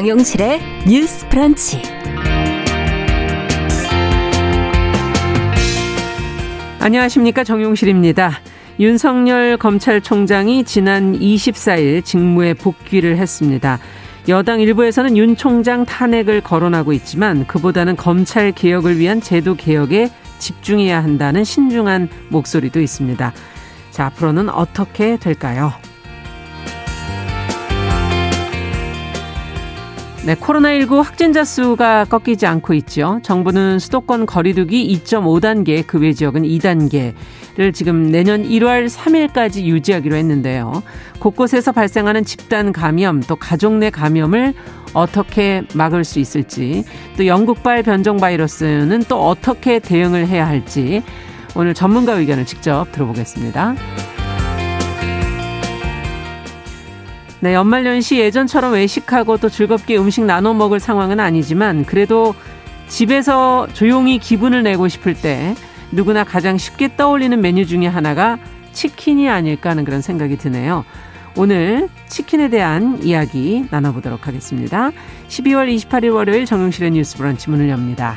정용실의 뉴스 프런치. 안녕하십니까. 정용실입니다. 윤석열 검찰총장이 지난 24일 직무에 복귀를 했습니다. 여당 일부에서는 윤 총장 탄핵을 거론하고 있지만 그보다는 검찰 개혁을 위한 제도 개혁에 집중해야 한다는 신중한 목소리도 있습니다. 자, 앞으로는 어떻게 될까요? 네, 코로나19 확진자 수가 꺾이지 않고 있죠. 정부는 수도권 거리두기 2.5단계, 그 외 지역은 2단계를 지금 내년 1월 3일까지 유지하기로 했는데요. 곳곳에서 발생하는 집단 감염, 또 가족 내 감염을 어떻게 막을 수 있을지, 또 영국발 변종 바이러스는 또 어떻게 대응을 해야 할지, 오늘 전문가 의견을 직접 들어보겠습니다. 네, 연말연시 예전처럼 외식하고 또 즐겁게 음식 나눠 먹을 상황은 아니지만 그래도 집에서 조용히 기분을 내고 싶을 때 누구나 가장 쉽게 떠올리는 메뉴 중에 하나가 치킨이 아닐까 하는 그런 생각이 드네요. 오늘 치킨에 대한 이야기 나눠보도록 하겠습니다. 12월 28일 월요일 정용실의 뉴스 브런치 문을 엽니다.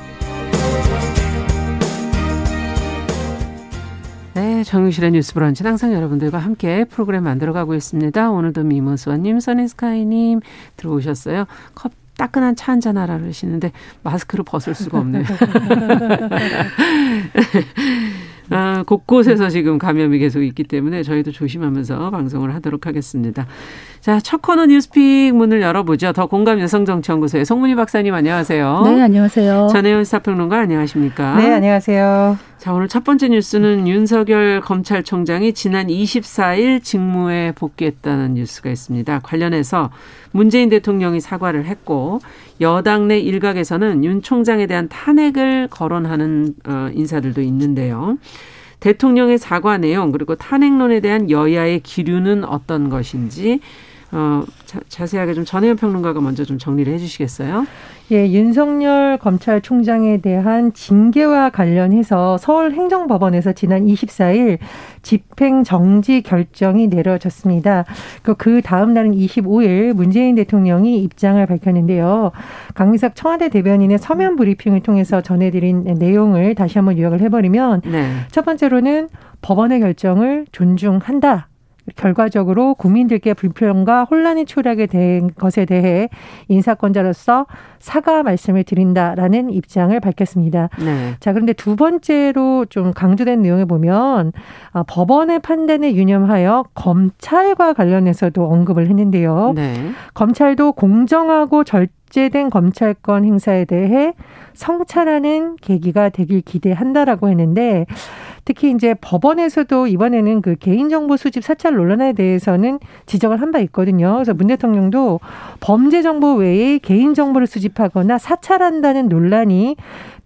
네, 정유실의 뉴스 브런치는 항상 여러분들과 함께 프로그램 만들어가고 있습니다. 오늘도 미모스원님, 써니스카이님 들어오셨어요. 컵 따끈한 차 한잔 하라 그러시는데 마스크를 벗을 수가 없네요. 아, 곳곳에서 지금 감염이 계속 있기 때문에 저희도 조심하면서 방송을 하도록 하겠습니다. 자, 첫 코너 뉴스픽 문을 열어보죠. 더 공감 여성정치연구소의 송문희 박사님 안녕하세요. 네, 안녕하세요. 전혜연 사평론가 안녕하십니까? 네, 안녕하세요. 자, 오늘 첫 번째 뉴스는 윤석열 검찰총장이 지난 24일 직무에 복귀했다는 뉴스가 있습니다. 관련해서 문재인 대통령이 사과를 했고 여당 내 일각에서는 윤 총장에 대한 탄핵을 거론하는 어, 인사들도 있는데요. 대통령의 사과 내용 그리고 탄핵론에 대한 여야의 기류는 어떤 것인지 어, 자, 세하게좀 전혜연 평론가가 먼저 좀 정리를 해주시겠어요? 예, 윤석열 검찰총장에 대한 징계와 관련해서 서울행정법원에서 지난 24일 집행 정지 결정이 내려졌습니다. 그, 그 다음 날은 25일 문재인 대통령이 입장을 밝혔는데요. 강미석 청와대 대변인의 서면 브리핑을 통해서 전해드린 내용을 다시 한번 요약을 해버리면 네. 첫 번째로는 법원의 결정을 존중한다. 결과적으로 국민들께 불평과 혼란이 초래하게 된 것에 대해 인사권자로서 사과 말씀을 드린다라는 입장을 밝혔습니다. 네. 자, 그런데 두 번째로 좀 강조된 내용에 보면 어, 법원의 판단에 유념하여 검찰과 관련해서도 언급을 했는데요. 네. 검찰도 공정하고 절제된 검찰권 행사에 대해 성찰하는 계기가 되길 기대한다라고 했는데 특히 이제 법원에서도 이번에는 그 개인정보 수집 사찰 논란에 대해서는 지적을 한 바 있거든요. 그래서 문 대통령도 범죄 정보 외에 개인정보를 수집하거나 사찰한다는 논란이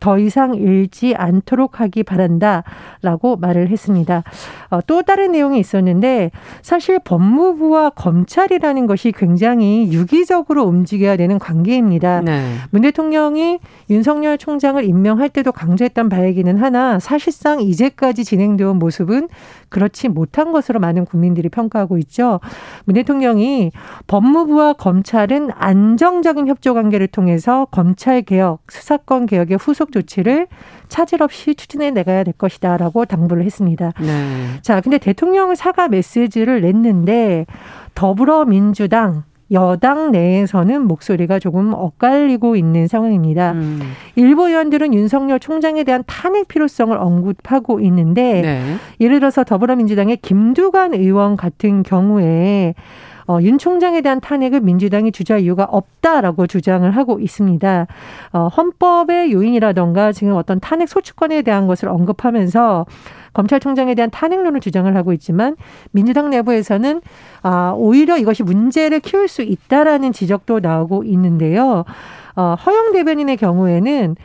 더 이상 일지 않도록 하기 바란다라고 말을 했습니다. 어, 또 다른 내용이 있었는데 사실 법무부와 검찰이라는 것이 굉장히 유기적으로 움직여야 되는 관계입니다. 네. 문 대통령이 윤석열 총장을 임명할 때도 강조했던 바이기는 하나 사실상 이제까지 진행되어 온 모습은 그렇지 못한 것으로 많은 국민들이 평가하고 있죠. 문 대통령이 법무부와 검찰은 안정적인 협조 관계를 통해서 검찰 개혁, 수사권 개혁의 후속 조치를 차질 없이 추진해 나가야 될 것이다라고 당부를 했습니다. 네. 자, 근데 대통령은 사과 메시지를 냈는데 더불어민주당 여당 내에서는 목소리가 조금 엇갈리고 있는 상황입니다. 음. 일부 의원들은 윤석열 총장에 대한 탄핵 필요성을 언급하고 있는데 네. 예를 들어서 더불어민주당의 김두관 의원 같은 경우에 어, 윤 총장에 대한 탄핵을 민주당이 주저할 이유가 없다라고 주장을 하고 있습니다. 어, 헌법의 요인이라던가 지금 어떤 탄핵 소추권에 대한 것을 언급하면서 검찰총장에 대한 탄핵론을 주장을 하고 있지만 민주당 내부에서는 아, 오히려 이것이 문제를 키울 수 있다라는 지적도 나오고 있는데요. 어, 허영 대변인의 경우에는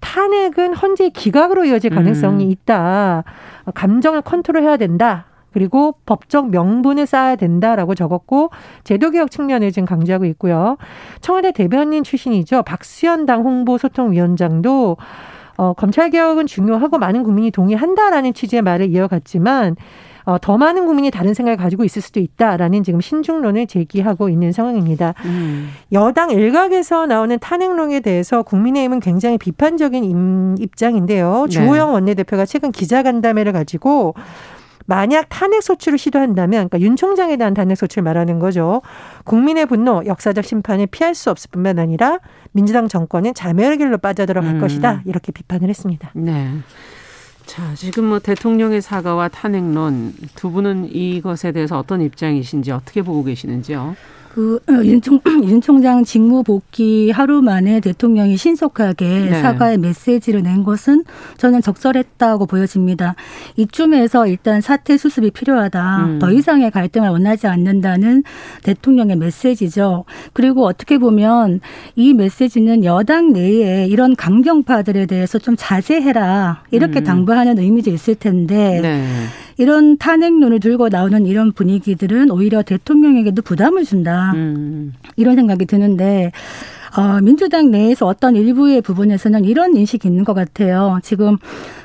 탄핵은 헌재 기각으로 이어질 가능성이 음. 있다. 감정을 컨트롤해야 된다. 그리고 법적 명분을 쌓아야 된다라고 적었고 제도개혁 측면을 지금 강조하고 있고요. 청와대 대변인 출신이죠. 박수현 당 홍보소통위원장도 어, 검찰개혁은 중요하고 많은 국민이 동의한다라는 취지의 말을 이어갔지만 어, 더 많은 국민이 다른 생각을 가지고 있을 수도 있다라는 지금 신중론을 제기하고 있는 상황입니다. 음. 여당 일각에서 나오는 탄핵론에 대해서 국민의힘은 굉장히 비판적인 입장인데요. 네. 주호영 원내대표가 최근 기자간담회를 가지고 만약 탄핵 소추를 시도한다면 그러니까 윤 총장에 대한 탄핵 소추를 말하는 거죠. 국민의 분노, 역사적 심판을 피할 수 없을 뿐만 아니라 민주당 정권은 자멸의 길로 빠져들어갈 음. 것이다. 이렇게 비판을 했습니다. 네. 자, 지금 뭐 대통령의 사과와 탄핵론 두 분은 이것에 대해서 어떤 입장이신지 어떻게 보고 계시는지요? 그윤 어, 총, 윤 총장 직무 복귀 하루 만에 대통령이 신속하게 네. 사과의 메시지를 낸 것은 저는 적절했다고 보여집니다. 이쯤에서 일단 사태 수습이 필요하다. 음. 더 이상의 갈등을 원하지 않는다는 대통령의 메시지죠. 그리고 어떻게 보면 이 메시지는 여당 내에 이런 강경파들에 대해서 좀 자제해라 이렇게 음. 당부하는 의미도 있을 텐데 네. 이런 탄핵론을 들고 나오는 이런 분위기들은 오히려 대통령에게도 부담을 준다. 음. 이런 생각이 드는데 어, 민주당 내에서 어떤 일부의 부분에서는 이런 인식이 있는 것 같아요. 지금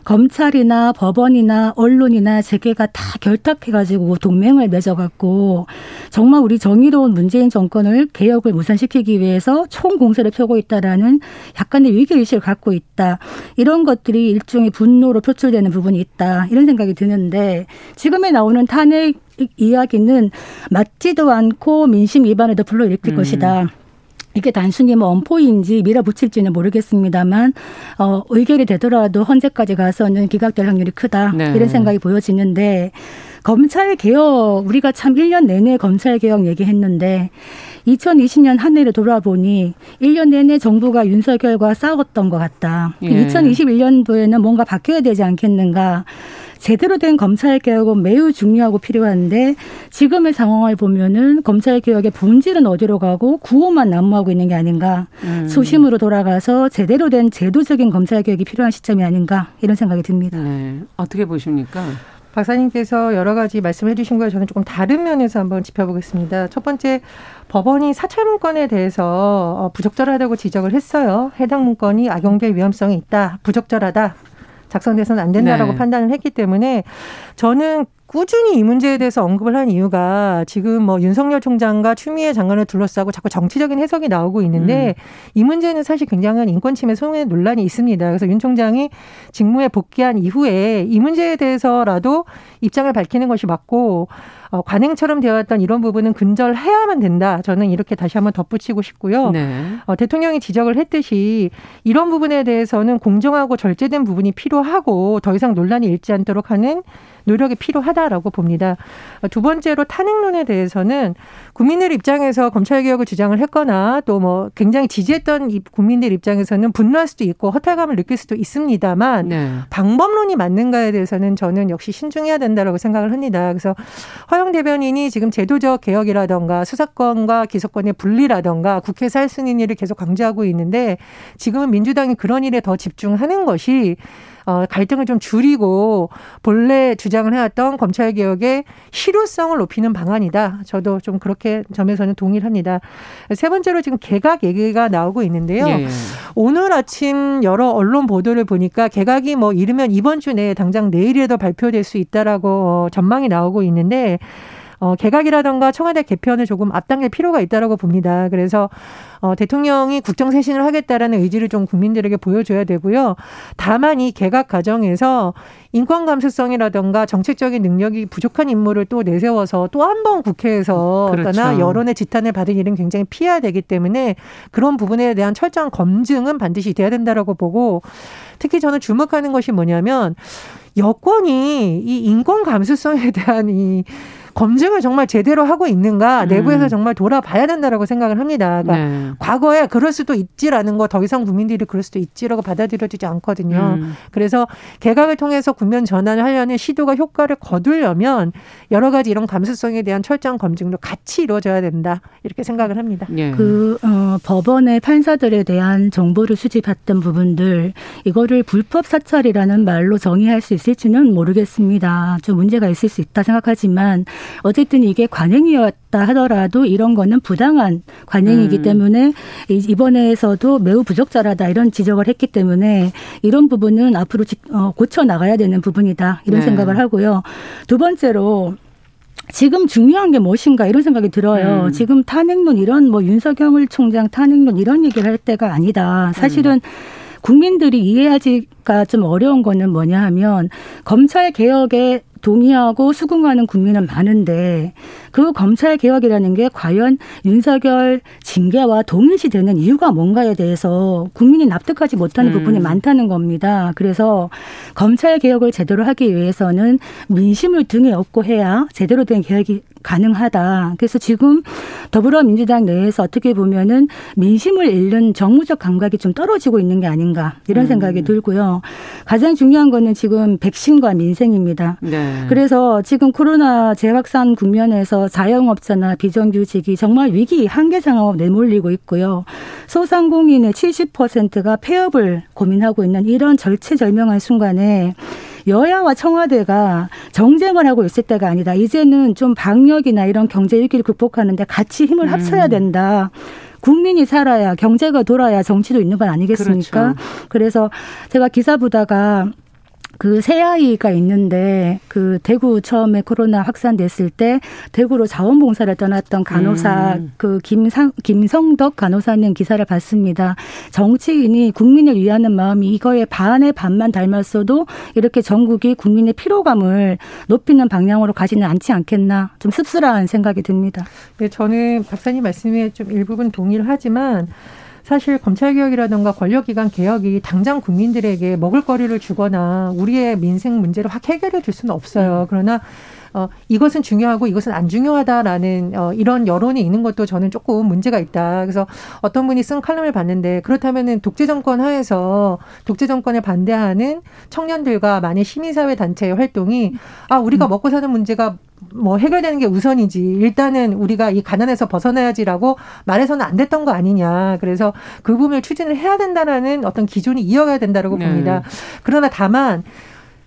검찰이나 법원이나 언론이나 재계가 다 결탁해가지고 동맹을 맺어갖고 정말 우리 정의로운 문재인 정권을 개혁을 무산시키기 위해서 총 공세를 펴고 있다라는 약간의 위기의식을 갖고 있다. 이런 것들이 일종의 분노로 표출되는 부분이 있다. 이런 생각이 드는데 지금에 나오는 탄핵 이야기는 맞지도 않고 민심 위반에도 불러일으킬 음. 것이다. 이게 단순히 뭐 엄포인지 밀어붙일지는 모르겠습니다만 어 의결이 되더라도 헌재까지 가서는 기각될 확률이 크다 네. 이런 생각이 보여지는데 검찰 개혁 우리가 참 1년 내내 검찰 개혁 얘기했는데 2020년 한 해를 돌아보니 1년 내내 정부가 윤석열과 싸웠던 것 같다. 예. 2021년도에는 뭔가 바뀌어야 되지 않겠는가. 제대로 된 검찰 개혁은 매우 중요하고 필요한데 지금의 상황을 보면은 검찰 개혁의 본질은 어디로 가고 구호만 난무하고 있는 게 아닌가. 음. 소심으로 돌아가서 제대로 된 제도적인 검찰 개혁이 필요한 시점이 아닌가 이런 생각이 듭니다. 네. 어떻게 보십니까? 박사님께서 여러 가지 말씀해 주신 거에 저는 조금 다른 면에서 한번 짚어보겠습니다. 첫 번째, 법원이 사찰 문건에 대해서 어, 부적절하다고 지적을 했어요. 해당 문건이 악용될 위험성이 있다. 부적절하다. 작성돼서는 안 된다라고 네. 판단을 했기 때문에 저는 꾸준히 이 문제에 대해서 언급을 한 이유가 지금 뭐 윤석열 총장과 추미애 장관을 둘러싸고 자꾸 정치적인 해석이 나오고 있는데 음. 이 문제는 사실 굉장한 인권 침해 소외 논란이 있습니다. 그래서 윤 총장이 직무에 복귀한 이후에 이 문제에 대해서라도 입장을 밝히는 것이 맞고 어, 관행처럼 되어왔던 이런 부분은 근절해야만 된다. 저는 이렇게 다시 한번 덧붙이고 싶고요. 네. 어, 대통령이 지적을 했듯이 이런 부분에 대해서는 공정하고 절제된 부분이 필요하고 더 이상 논란이 일지 않도록 하는 노력이 필요하다라고 봅니다. 두 번째로 탄핵론에 대해서는 국민들 입장에서 검찰 개혁을 주장을 했거나 또 뭐 굉장히 지지했던 국민들 입장에서는 분노할 수도 있고 허탈감을 느낄 수도 있습니다만 네. 방법론이 맞는가에 대해서는 저는 역시 신중해야 된다라고 생각을 합니다. 그래서 허영 대변인이 지금 제도적 개혁이라던가 수사권과 기소권의 분리라던가 국회에서 할 수 있는 일을 계속 강조하고 있는데 지금은 민주당이 그런 일에 더 집중하는 것이 어, 갈등을 좀 줄이고 본래 주장을 해왔던 검찰 개혁의 실효성을 높이는 방안이다. 저도 좀 그렇게 점에서는 동의를 합니다. 세 번째로 지금 개각 얘기가 나오고 있는데요. 예. 오늘 아침 여러 언론 보도를 보니까 개각이 뭐 이르면 이번 주 내에 당장 내일이라도 발표될 수 있다라고 어, 전망이 나오고 있는데 어, 개각이라던가 청와대 개편을 조금 앞당길 필요가 있다라고 봅니다. 그래서 어, 대통령이 국정 쇄신을 하겠다라는 의지를 좀 국민들에게 보여줘야 되고요. 다만 이 개각 과정에서 인권 감수성이라던가 정책적인 능력이 부족한 인물을 또 내세워서 또 한 번 국회에서 그렇죠. 여론의 지탄을 받은 일은 굉장히 피해야 되기 때문에 그런 부분에 대한 철저한 검증은 반드시 돼야 된다라고 보고 특히 저는 주목하는 것이 뭐냐면 여권이 이 인권 감수성에 대한 이 검증을 정말 제대로 하고 있는가 음. 내부에서 정말 돌아봐야 된다라고 생각을 합니다. 그러니까 네. 과거에 그럴 수도 있지라는 거 더 이상 국민들이 그럴 수도 있지라고 받아들여지지 않거든요. 음. 그래서 개각을 통해서 국면 전환을 하려는 시도가 효과를 거두려면 여러 가지 이런 감수성에 대한 철저한 검증도 같이 이루어져야 된다 이렇게 생각을 합니다. 예. 그 어, 법원의 판사들에 대한 정보를 수집했던 부분들 이거를 불법 사찰이라는 말로 정의할 수 있을지는 모르겠습니다. 좀 문제가 있을 수 있다 생각하지만 어쨌든 이게 관행이었다 하더라도 이런 거는 부당한 관행이기 음. 때문에 이번에서도 매우 부적절하다 이런 지적을 했기 때문에 이런 부분은 앞으로 어, 고쳐 나가야 되는 부분이다 이런 네. 생각을 하고요. 두 번째로 지금 중요한 게 무엇인가 이런 생각이 들어요. 음. 지금 탄핵론 이런 뭐 윤석열 총장 탄핵론 이런 얘기를 할 때가 아니다. 사실은 음. 국민들이 이해하기가 좀 어려운 거는 뭐냐 하면 검찰 개혁에 동의하고 수긍하는 국민은 많은데 그 검찰 개혁이라는 게 과연 윤석열 징계와 동일시되는 이유가 뭔가에 대해서 국민이 납득하지 못하는 음. 부분이 많다는 겁니다. 그래서 검찰 개혁을 제대로 하기 위해서는 민심을 등에 업고 해야 제대로 된 개혁이 가능하다. 그래서 지금 더불어민주당 내에서 어떻게 보면은 민심을 잃는 정무적 감각이 좀 떨어지고 있는 게 아닌가 이런 음. 생각이 들고요. 가장 중요한 거는 지금 백신과 민생입니다. 네. 그래서 지금 코로나 재확산 국면에서 자영업자나 비정규직이 정말 위기 한계 상황으로 내몰리고 있고요. 소상공인의 70%가 폐업을 고민하고 있는 이런 절체절명한 순간에 여야와 청와대가 정쟁을 하고 있을 때가 아니다. 이제는 좀 방역이나 이런 경제 위기를 극복하는데 같이 힘을 합쳐야 음. 된다. 국민이 살아야 경제가 돌아야 정치도 있는 건 아니겠습니까? 그렇죠. 그래서 제가 기사 보다가 그 새아이가 있는데 그 대구 처음에 코로나 확산됐을 때 대구로 자원봉사를 떠났던 간호사 음. 그 김상 김성덕 간호사님 기사를 봤습니다. 정치인이 국민을 위하는 마음이 이거에 반의 반만 닮았어도 이렇게 전국이 국민의 피로감을 높이는 방향으로 가지는 않지 않겠나 좀 씁쓸한 생각이 듭니다. 네, 저는 박사님 말씀에 좀 일부분 동의를 하지만 사실 검찰개혁이라든가 권력기관 개혁이 당장 국민들에게 먹을거리를 주거나 우리의 민생 문제를 확 해결해 줄 수는 없어요. 음. 그러나 어, 이것은 중요하고 이것은 안 중요하다라는 어, 이런 여론이 있는 것도 저는 조금 문제가 있다. 그래서 어떤 분이 쓴 칼럼을 봤는데 그렇다면은 독재 정권 하에서 독재 정권에 반대하는 청년들과 많은 시민사회 단체의 활동이 아 우리가 음. 먹고 사는 문제가 뭐 해결되는 게 우선이지. 일단은 우리가 이 가난에서 벗어나야지라고 말해서는 안 됐던 거 아니냐. 그래서 그 부분을 추진을 해야 된다라는 어떤 기존이 이어가야 된다라고 네. 봅니다. 그러나 다만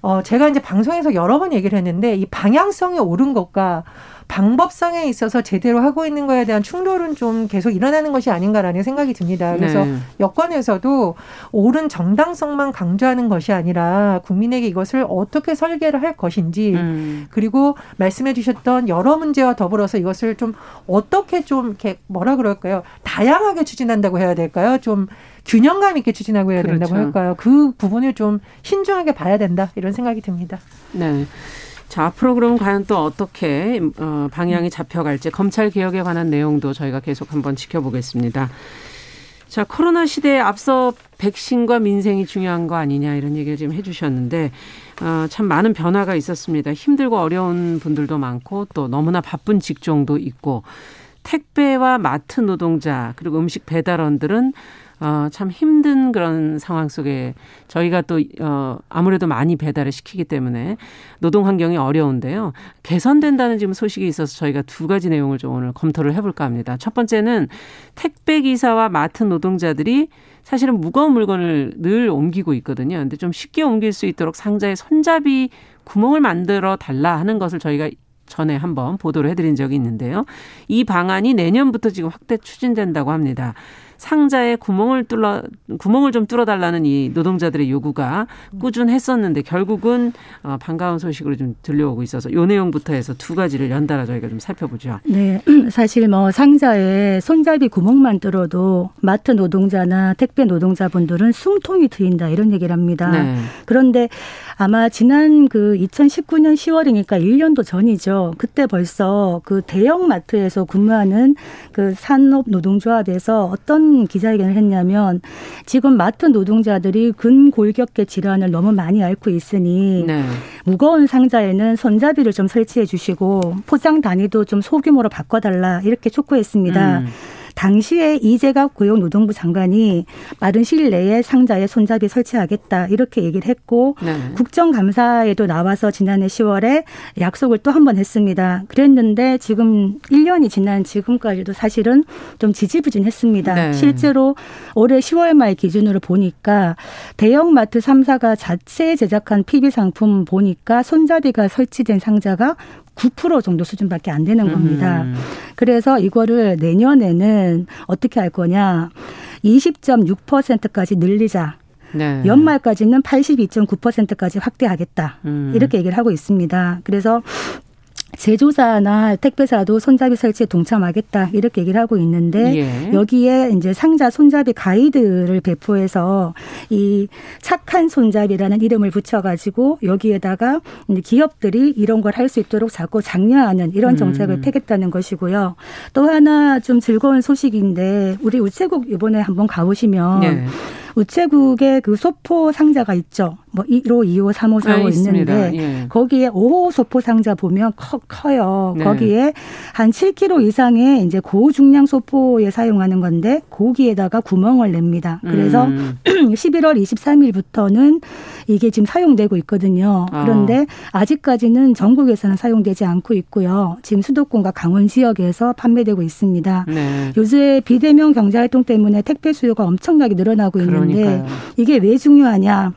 어, 제가 이제 방송에서 여러 번 얘기를 했는데 이 방향성이 옳은 것과 방법성에 있어서 제대로 하고 있는 거에 대한 충돌은 좀 계속 일어나는 것이 아닌가라는 생각이 듭니다. 그래서 네. 여권에서도 옳은 정당성만 강조하는 것이 아니라 국민에게 이것을 어떻게 설계를 할 것인지 음. 그리고 말씀해 주셨던 여러 문제와 더불어서 이것을 좀 어떻게 좀 이렇게 뭐라 그럴까요? 다양하게 추진한다고 해야 될까요? 좀 균형감 있게 추진하고 해야 된다고 그렇죠. 할까요? 그 부분을 좀 신중하게 봐야 된다 이런 생각이 듭니다. 네. 자, 앞으로 그럼 과연 또 어떻게 어, 방향이 잡혀갈지 검찰 개혁에 관한 내용도 저희가 계속 한번 지켜보겠습니다. 자, 코로나 시대에 앞서 백신과 민생이 중요한 거 아니냐 이런 얘기를 지금 해주셨는데 어, 참 많은 변화가 있었습니다. 힘들고 어려운 분들도 많고 또 너무나 바쁜 직종도 있고 택배와 마트 노동자 그리고 음식 배달원들은 어, 참 힘든 그런 상황 속에 저희가 또, 어, 아무래도 많이 배달을 시키기 때문에 노동 환경이 어려운데요. 개선된다는 지금 소식이 있어서 저희가 두 가지 내용을 좀 오늘 검토를 해볼까 합니다. 첫 번째는 택배 기사와 마트 노동자들이 사실은 무거운 물건을 늘 옮기고 있거든요. 근데 좀 쉽게 옮길 수 있도록 상자에 손잡이 구멍을 만들어 달라 하는 것을 저희가 전에 한번 보도를 해드린 적이 있는데요. 이 방안이 내년부터 지금 확대 추진된다고 합니다. 상자에 구멍을 뚫어 구멍을 좀 뚫어달라는 이 노동자들의 요구가 꾸준했었는데 결국은 어, 반가운 소식으로 좀 들려오고 있어서 요 내용부터 해서 두 가지를 연달아 저희가 좀 살펴보죠. 네, 사실 뭐 상자에 손잡이 구멍만 뚫어도 마트 노동자나 택배 노동자분들은 숨통이 트인다 이런 얘기를 합니다. 네. 그런데 아마 지난 그 2019년 10월이니까 1년도 전이죠. 그때 벌써 그 대형 마트에서 근무하는 그 산업 노동조합에서 어떤 어떤 기자회견을 했냐면 지금 마트 노동자들이 근골격계 질환을 너무 많이 앓고 있으니 네. 무거운 상자에는 손잡이를 좀 설치해 주시고 포장 단위도 좀 소규모로 바꿔달라 이렇게 촉구했습니다. 음. 당시에 이재갑 고용노동부 장관이 빠른 시일 내에 상자에 손잡이 설치하겠다 이렇게 얘기를 했고 네. 국정감사에도 나와서 지난해 10월에 약속을 또 한 번 했습니다. 그랬는데 지금 1년이 지난 지금까지도 사실은 좀 지지부진했습니다. 네. 실제로 올해 10월 말 기준으로 보니까 대형마트 3사가 자체 제작한 PB 상품 보니까 손잡이가 설치된 상자가 9% 정도 수준밖에 안 되는 겁니다. 음. 그래서 이거를 내년에는 어떻게 할 거냐. 20.6%까지 늘리자. 네. 연말까지는 82.9%까지 확대하겠다. 음. 이렇게 얘기를 하고 있습니다. 그래서 제조사나 택배사도 손잡이 설치에 동참하겠다 이렇게 얘기를 하고 있는데 예. 여기에 이제 상자 손잡이 가이드를 배포해서 이 착한 손잡이라는 이름을 붙여가지고 여기에다가 기업들이 이런 걸 할 수 있도록 자꾸 장려하는 이런 음. 정책을 음. 펴겠다는 것이고요. 또 하나 좀 즐거운 소식인데 우리 우체국 이번에 한번 가보시면. 예. 우체국에 그 소포 상자가 있죠. 뭐 1호, 2호, 3호, 4호 네, 있는데 예. 거기에 5호 소포 상자 보면 커, 커요. 네. 거기에 한 7kg 이상의 이제 고중량 소포에 사용하는 건데 거기에다가 구멍을 냅니다. 그래서 음. 11월 23일부터는 이게 지금 사용되고 있거든요. 아. 그런데 아. 아직까지는 전국에서는 사용되지 않고 있고요. 지금 수도권과 강원 지역에서 판매되고 있습니다. 네. 요새 비대면 경제 활동 때문에 택배 수요가 엄청나게 늘어나고 있는데 그러니까요. 이게 왜 중요하냐?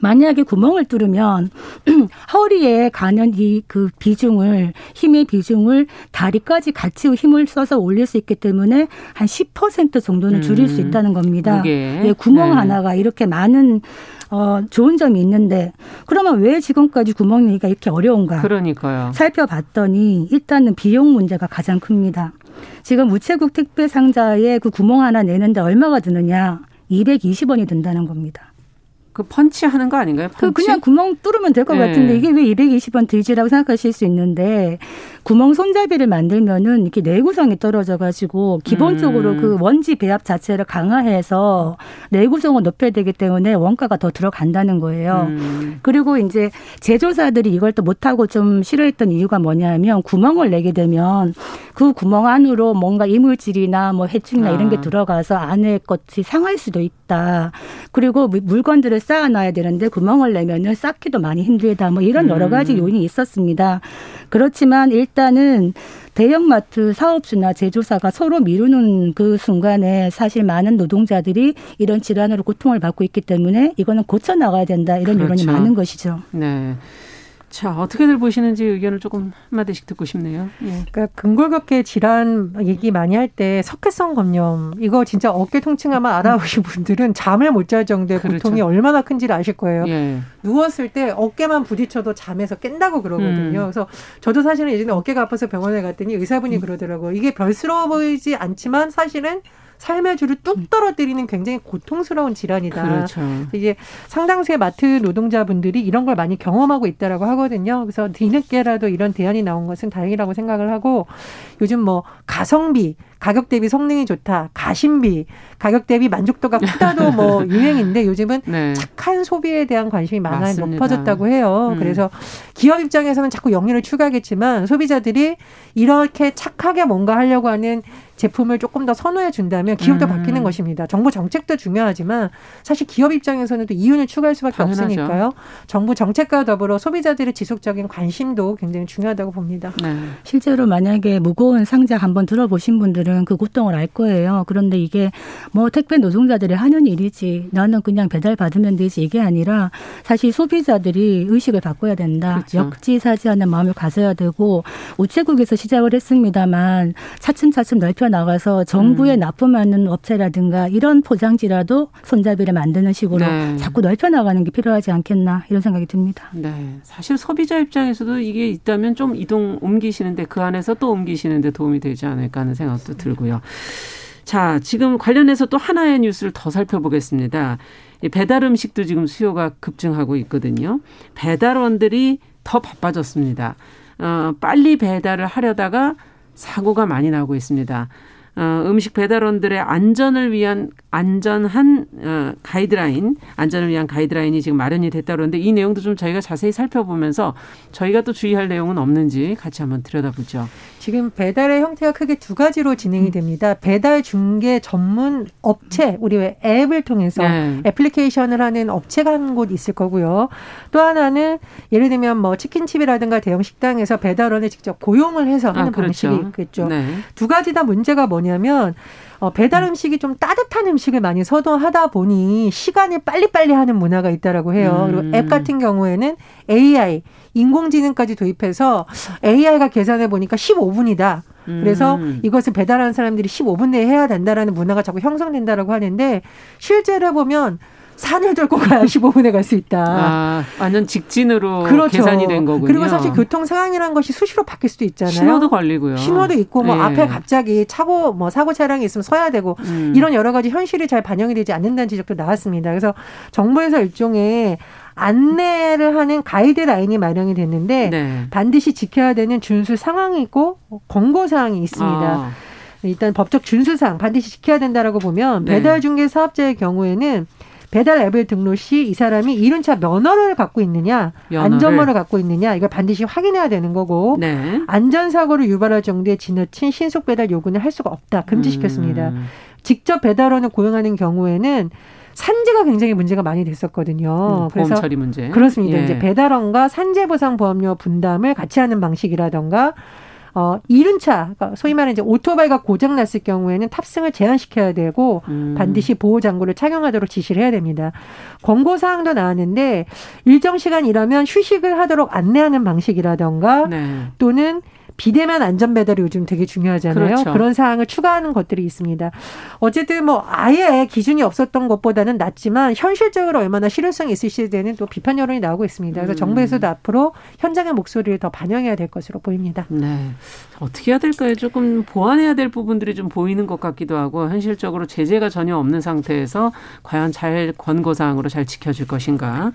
만약에 구멍을 뚫으면 허리에 가는 이 그 비중을 힘의 비중을 다리까지 같이 힘을 써서 올릴 수 있기 때문에 한 10% 정도는 줄일 음. 수 있다는 겁니다. 예, 구멍 네. 하나가 이렇게 많은 어 좋은 점이 있는데 그러면 왜 지금까지 구멍 내기가 이렇게 어려운가? 그러니까요. 살펴봤더니 일단은 비용 문제가 가장 큽니다. 지금 우체국 택배 상자에 그 구멍 하나 내는데 얼마가 드느냐? 220원이 든다는 겁니다. 그 펀치 하는 거 아닌가요? 그 펀치? 그 그냥 구멍 뚫으면 될것 네. 같은데 이게 왜 220원 들지라고 생각하실 수 있는데 구멍 손잡이를 만들면은 이렇게 내구성이 떨어져 가지고 기본적으로 음. 그 원지 배합 자체를 강화해서 내구성을 높여야 되기 때문에 원가가 더 들어간다는 거예요. 음. 그리고 이제 제조사들이 이걸 또 못하고 좀 싫어했던 이유가 뭐냐면 구멍을 내게 되면 그 구멍 안으로 뭔가 이물질이나 뭐 해충이나 아. 이런 게 아. 들어가서 안에 것이 상할 수도 있다. 그리고 물건들을 쌓아놔야 되는데 구멍을 내면은 쌓기도 많이 힘들다. 뭐 이런 여러 가지 음. 요인이 있었습니다. 그렇지만 일단은 대형마트 사업주나 제조사가 서로 미루는 그 순간에 사실 많은 노동자들이 이런 질환으로 고통을 받고 있기 때문에 이거는 고쳐 나가야 된다 이런 그렇죠. 여론이 많은 것이죠. 네. 자, 어떻게들 보시는지 의견을 조금 한마디씩 듣고 싶네요. 예. 그러니까 근골격계 질환 얘기 많이 할 때 석회성 검염 이거 진짜 어깨 통증하면 알아보신 분들은 잠을 못 잘 정도의 그렇죠. 고통이 얼마나 큰지를 아실 거예요. 예. 누웠을 때 어깨만 부딪혀도 잠에서 깬다고 그러거든요. 음. 그래서 저도 사실은 예전에 어깨가 아파서 병원에 갔더니 의사분이 음. 그러더라고요. 이게 별스러워 보이지 않지만 사실은 삶의 질을 뚝 음. 떨어뜨리는 굉장히 고통스러운 질환이다. 그렇죠. 이제 상당수의 마트 노동자분들이 이런 걸 많이 경험하고 있다라고 하거든요. 그래서 뒤늦게라도 이런 대안이 나온 것은 다행이라고 생각을 하고 요즘 뭐 가성비 가격 대비 성능이 좋다. 가심비, 가격 대비 만족도가 크다도 뭐 유행인데 요즘은 네. 착한 소비에 대한 관심이 많아 맞습니다. 높아졌다고 해요. 음. 그래서 기업 입장에서는 자꾸 영리를 추가하겠지만 소비자들이 이렇게 착하게 뭔가 하려고 하는 제품을 조금 더 선호해 준다면 기업도 음. 바뀌는 것입니다. 정부 정책도 중요하지만 사실 기업 입장에서는 또 이윤을 추가할 수밖에 당연하죠. 없으니까요. 정부 정책과 더불어 소비자들의 지속적인 관심도 굉장히 중요하다고 봅니다. 네. 실제로 만약에 무거운 상자 한번 들어보신 분들은 그 고통을 알 거예요. 그런데 이게 뭐 택배 노동자들이 하는 일이지 나는 그냥 배달 받으면 되지 이게 아니라 사실 소비자들이 의식을 바꿔야 된다. 그렇죠. 역지사지하는 마음을 가져야 되고 우체국에서 시작을 했습니다만 차츰차츰 넓혀 나가서 정부에 음. 납품하는 업체라든가 이런 포장지라도 손잡이를 만드는 식으로 네. 자꾸 넓혀 나가는 게 필요하지 않겠나 이런 생각이 듭니다. 네. 사실 소비자 입장에서도 이게 있다면 좀 이동 옮기시는데 그 안에서 또 옮기시는데 도움이 되지 않을까 하는 생각도 들고요. 자, 지금 관련해서 또 하나의 뉴스를 더 살펴보겠습니다. 배달 음식도 지금 수요가 급증하고 있거든요. 배달원들이 더 바빠졌습니다. 어, 빨리 배달을 하려다가 사고가 많이 나고 있습니다. 어, 음식 배달원들의 안전을 위한 안전한 어, 가이드라인, 안전을 위한 가이드라인이 지금 마련이 됐다 그러는데 이 내용도 좀 저희가 자세히 살펴보면서 저희가 또 주의할 내용은 없는지 같이 한번 들여다보죠. 지금 배달의 형태가 크게 두 가지로 진행이 됩니다. 배달 중개 전문 업체, 우리 왜 앱을 통해서 네. 애플리케이션을 하는 업체가 한 곳 있을 거고요. 또 하나는 예를 들면 뭐 치킨집이라든가 대형 식당에서 배달원을 직접 고용을 해서 하는 아, 그렇죠. 방식이 있겠죠. 네. 두 가지 다 문제가 뭐냐면 어, 배달 음식이 좀 따뜻한 음식을 많이 선호하다 보니 시간을 빨리빨리 하는 문화가 있다라고 해요. 음. 그리고 앱 같은 경우에는 AI, 인공지능까지 도입해서 AI가 계산해 보니까 15분이다. 그래서 음. 이것을 배달하는 사람들이 15분 내에 해야 된다라는 문화가 자꾸 형성된다라고 하는데 실제로 보면 산을 돌고 가야 15분에 갈 수 있다. 아, 완전 직진으로 그렇죠. 계산이 된 거군요. 그리고 사실 교통 상황이라는 것이 수시로 바뀔 수도 있잖아요. 신호도 걸리고요. 신호도 있고 뭐 네. 앞에 갑자기 차고 뭐 사고 차량이 있으면 서야 되고 음. 이런 여러 가지 현실이 잘 반영이 되지 않는다는 지적도 나왔습니다. 그래서 정부에서 일종의 안내를 하는 가이드라인이 마련이 됐는데 네. 반드시 지켜야 되는 준수 상황이 있고 권고 사항이 있습니다. 아. 일단 법적 준수상 반드시 지켜야 된다라고 보면 네. 배달 중개 사업자의 경우에는 배달 앱을 등록 시 이 사람이 이륜차 면허를 갖고 있느냐, 면허를. 안전모를 갖고 있느냐 이걸 반드시 확인해야 되는 거고 네. 안전사고를 유발할 정도의 지나친 신속 배달 요구는 할 수가 없다 금지시켰습니다. 음. 직접 배달원을 고용하는 경우에는 산재가 굉장히 문제가 많이 됐었거든요. 음, 그래서 처리 문제. 그렇습니다. 예. 이제 배달원과 산재 보상 보험료 분담을 같이 하는 방식이라던가 어, 이륜 차, 그러니까 소위 말하는 이제 오토바이가 고장 났을 경우에는 탑승을 제한시켜야 되고 음. 반드시 보호 장구를 착용하도록 지시를 해야 됩니다. 권고 사항도 나왔는데 일정 시간 일하면 휴식을 하도록 안내하는 방식이라던가 네. 또는 비대면 안전 배달이 요즘 되게 중요하잖아요. 그렇죠. 그런 사항을 추가하는 것들이 있습니다. 어쨌든 뭐 아예 기준이 없었던 것보다는 낫지만 현실적으로 얼마나 실효성이 있을지에 대한 또 비판 여론이 나오고 있습니다. 그래서 음. 정부에서도 앞으로 현장의 목소리를 더 반영해야 될 것으로 보입니다. 네. 어떻게 해야 될까요? 조금 보완해야 될 부분들이 좀 보이는 것 같기도 하고 현실적으로 제재가 전혀 없는 상태에서 과연 잘 권고 사항으로 잘 지켜질 것인가.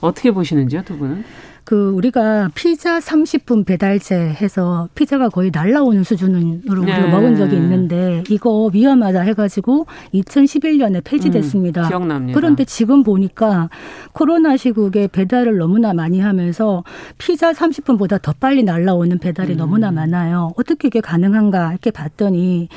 어떻게 보시는지요, 두 분은? 그 우리가 피자 30분 배달제 해서 피자가 거의 날라오는 수준으로 네. 우리가 먹은 적이 있는데 이거 위험하다 해가지고 2011년에 폐지됐습니다. 음, 기억납니다. 그런데 지금 보니까 코로나 시국에 배달을 너무나 많이 하면서 피자 30분보다 더 빨리 날라오는 배달이 음. 너무나 많아요. 어떻게 이게 가능한가 이렇게 봤더니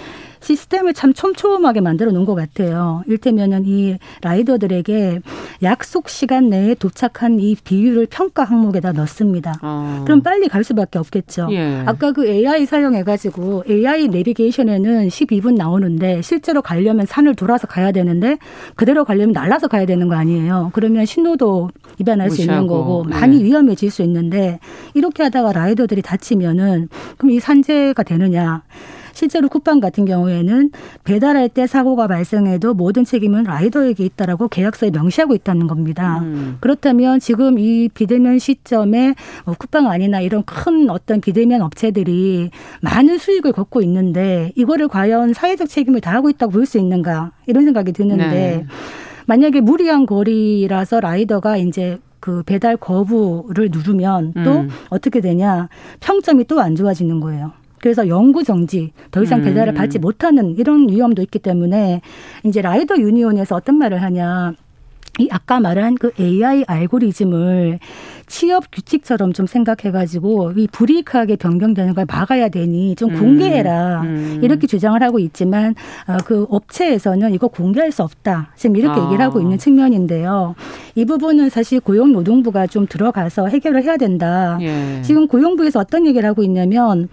시스템을 참 촘촘하게 만들어 놓은 것 같아요. 일테면은 이 라이더들에게 약속 시간 내에 도착한 이 비율을 평가 항목에다 넣습니다. 어. 그럼 빨리 갈 수밖에 없겠죠. 예. 아까 그 AI 사용해가지고 AI 내비게이션에는 12분 나오는데 실제로 가려면 산을 돌아서 가야 되는데 그대로 가려면 날라서 가야 되는 거 아니에요. 그러면 신호도 위반할 무시하고. 수 있는 거고 많이 예. 위험해질 수 있는데 이렇게 하다가 라이더들이 다치면은 그럼 이 산재가 되느냐? 실제로 쿠팡 같은 경우에는 배달할 때 사고가 발생해도 모든 책임은 라이더에게 있다라고 계약서에 명시하고 있다는 겁니다. 음. 그렇다면 지금 이 비대면 시점에 뭐 쿠팡 아니나 이런 큰 어떤 비대면 업체들이 많은 수익을 걷고 있는데 이거를 과연 사회적 책임을 다하고 있다고 볼 수 있는가 이런 생각이 드는데 네. 만약에 무리한 거리라서 라이더가 이제 그 배달 거부를 누르면 또 음. 어떻게 되냐 평점이 또 안 좋아지는 거예요. 그래서 영구 정지, 더 이상 음. 배달을 받지 못하는 이런 위험도 있기 때문에 이제 라이더 유니온에서 어떤 말을 하냐. 이 아까 말한 그 AI 알고리즘을 취업 규칙처럼 좀 생각해가지고 이 불이익하게 변경되는 걸 막아야 되니 좀 음. 공개해라 음. 음. 이렇게 주장을 하고 있지만 어, 그 업체에서는 이거 공개할 수 없다 지금 이렇게 아. 얘기를 하고 있는 측면인데요. 이 부분은 사실 고용노동부가 좀 들어가서 해결을 해야 된다. 예. 지금 고용부에서 어떤 얘기를 하고 있냐면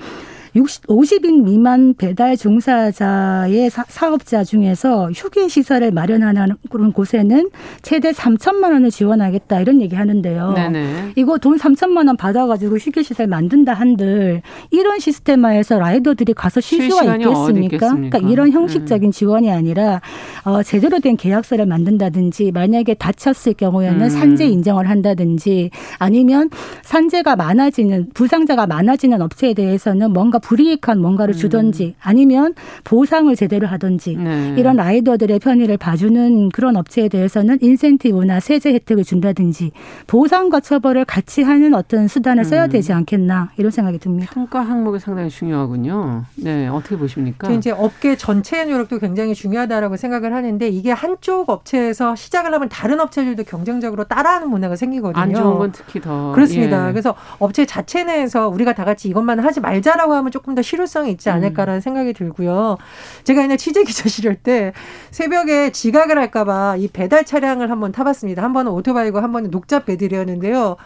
60, 50인 미만 배달 종사자의 사, 업자 중에서 휴게 시설을 마련하는 그런 곳에는 최대 3천만 원을 지원하겠다 이런 얘기 하는데요. 네네. 이거 돈 3천만 원 받아가지고 휴게 시설 만든다 한들 이런 시스템화에서 라이더들이 가서 쉴 수가 있겠습니까? 그러니까 이런 형식적인 음. 지원이 아니라 어, 제대로 된 계약서를 만든다든지 만약에 다쳤을 경우에는 음. 산재 인정을 한다든지 아니면 산재가 많아지는 부상자가 많아지는 업체에 대해서는 뭔가 불이익한 뭔가를 음. 주던지 아니면 보상을 제대로 하든지 네. 이런 라이더들의 편의를 봐주는 그런 업체에 대해서는 인센티브나 세제 혜택을 준다든지 보상과 처벌을 같이 하는 어떤 수단을 써야 음. 되지 않겠나 이런 생각이 듭니다. 평가 항목이 상당히 중요하군요. 네, 어떻게 보십니까? 이제 업계 전체의 노력도 굉장히 중요하다라고 생각을 하는데 이게 한쪽 업체에서 시작을 하면 다른 업체들도 경쟁적으로 따라하는 문화가 생기거든요. 안 좋은 건 특히 더 그렇습니다. 예. 그래서 업체 자체 내에서 우리가 다 같이 이것만 하지 말자라고 하면 조금 더 실효성이 있지 않을까라는 음. 생각이 들고요. 제가 옛날 취재 기자 시절 때 새벽에 지각을 할까봐 이 배달 차량을 한번 타봤습니다. 한 번은 오토바이고 한 번은 녹잡 배들이었는데요.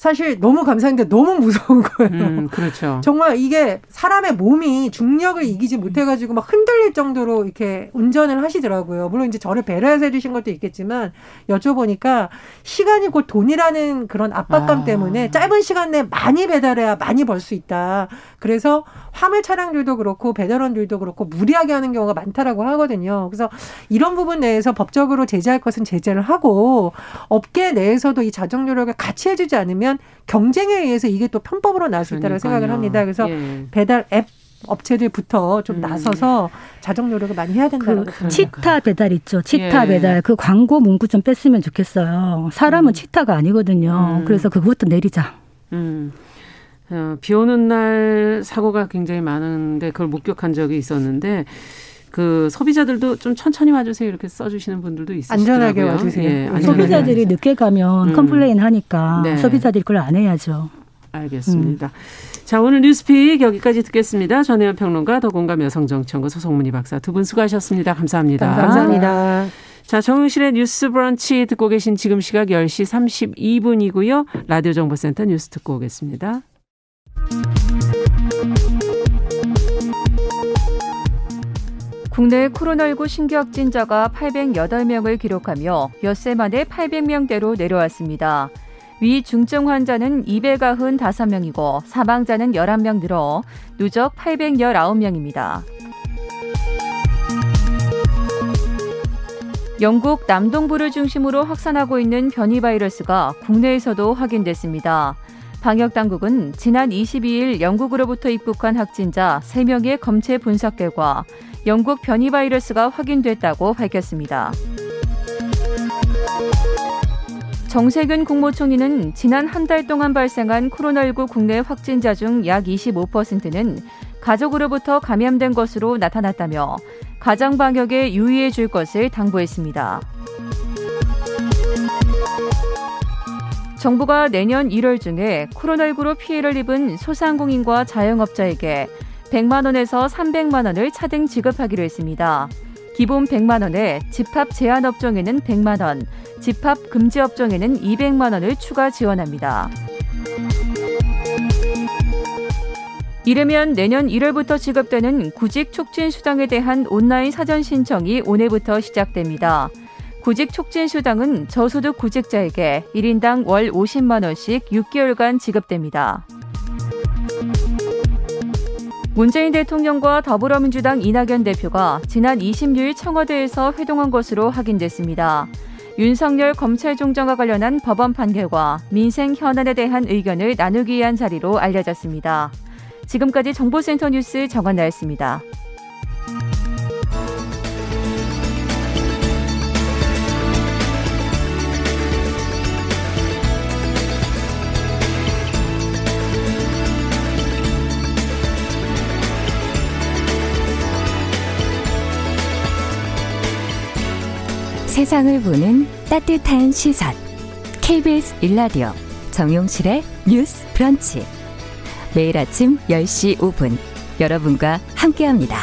사실 너무 감사한데 너무 무서운 거예요. 음, 그렇죠. 정말 이게 사람의 몸이 중력을 이기지 못해가지고 막 흔들릴 정도로 이렇게 운전을 하시더라고요. 물론 이제 저를 배려해서 해주신 것도 있겠지만 여쭤보니까 시간이 곧 돈이라는 그런 압박감 아. 때문에 짧은 시간 내에 많이 배달해야 많이 벌 수 있다. 그래서 화물 차량들도 그렇고 배달원들도 그렇고 무리하게 하는 경우가 많다라고 하거든요. 그래서 이런 부분 내에서 법적으로 제재할 것은 제재를 하고 업계 내에서도 이 자정 노력을 같이 해주지 않으면 되면 경쟁에 의해서 이게 또 편법으로 나올 수 있다고 생각을 합니다. 그래서 예. 배달 앱 업체들부터 좀 음. 나서서 자정 노력을 많이 해야 된다고 그 치타 배달 있죠. 치타 예. 배달 그 광고 문구 좀 뺐으면 좋겠어요. 사람은 음. 치타가 아니거든요. 음. 그래서 그것도 내리자. 음. 어, 비 오는 날 사고가 굉장히 많은데 그걸 목격한 적이 있었는데 그 소비자들도 좀 천천히 와주세요 이렇게 써주시는 분들도 있으시더라고요. 안전하게 와주세요. 예, 안전하게 소비자들이 늦게 가면 음. complain 하니까 네. 소비자들이 그걸 안 해야죠. 알겠습니다. 음. 자 오늘 뉴스픽 여기까지 듣겠습니다. 전혜연 평론가 더공감 여성정치연구 소송문희 박사 두 분 수고하셨습니다. 감사합니다. 감사합니다. 자, 정용실의 뉴스 브런치 듣고 계신 지금 시각 10시 32분이고요. 라디오 정보센터 뉴스 듣고 오겠습니다. 국내 코로나19 신규 확진자가 808명을 기록하며 엿새 만에 800명대로 내려왔습니다. 위 중증 환자는 295명이고 사망자는 11명 늘어 누적 819명입니다. 영국 남동부를 중심으로 확산하고 있는 변이 바이러스가 국내에서도 확인됐습니다. 방역 당국은 지난 22일 영국으로부터 입국한 확진자 3명의 검체 분석 결과 영국 변이 바이러스가 확인됐다고 밝혔습니다. 정세균 국무총리는 지난 한 달 동안 발생한 코로나19 국내 확진자 중 약 25%는 가족으로부터 감염된 것으로 나타났다며 가정 방역에 유의해 줄 것을 당부했습니다. 정부가 내년 1월 중에 코로나19로 피해를 입은 소상공인과 자영업자에게 100만 원에서 300만 원을 차등 지급하기로 했습니다. 기본 100만 원에 집합 제한 업종에는 100만 원, 집합 금지 업종에는 200만 원을 추가 지원합니다. 이르면 내년 1월부터 지급되는 구직 촉진 수당에 대한 온라인 사전 신청이 오늘부터 시작됩니다. 구직 촉진 수당은 저소득 구직자에게 1인당 월 50만 원씩 6개월간 지급됩니다. 문재인 대통령과 더불어민주당 이낙연 대표가 지난 26일 청와대에서 회동한 것으로 확인됐습니다. 윤석열 검찰총장과 관련한 법원 판결과 민생 현안에 대한 의견을 나누기 위한 자리로 알려졌습니다. 지금까지 정보센터 뉴스 정한나였습니다. 세상을 보는 따뜻한 시선. KBS 일라디오 정용실의 뉴스 브런치. 매일 아침 10시 5분 여러분과 함께합니다.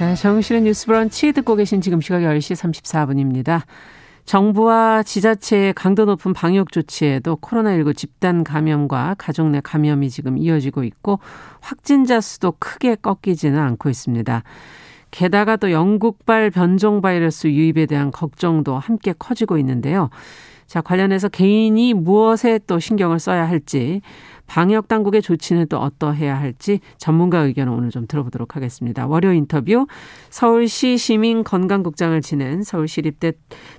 네, 정용실의 뉴스 브런치 듣고 계신 지금 시각 10시 34분입니다. 정부와 지자체의 강도 높은 방역 조치에도 코로나19 집단 감염과 가족 내 감염이 지금 이어지고 있고 확진자 수도 크게 꺾이지는 않고 있습니다. 게다가 또 영국발 변종 바이러스 유입에 대한 걱정도 함께 커지고 있는데요. 자, 관련해서 개인이 무엇에 또 신경을 써야 할지, 방역 당국의 조치는 또 어떠해야 할지 전문가 의견을 오늘 좀 들어보도록 하겠습니다. 월요 인터뷰 서울시 시민 건강국장을 지낸 서울시립대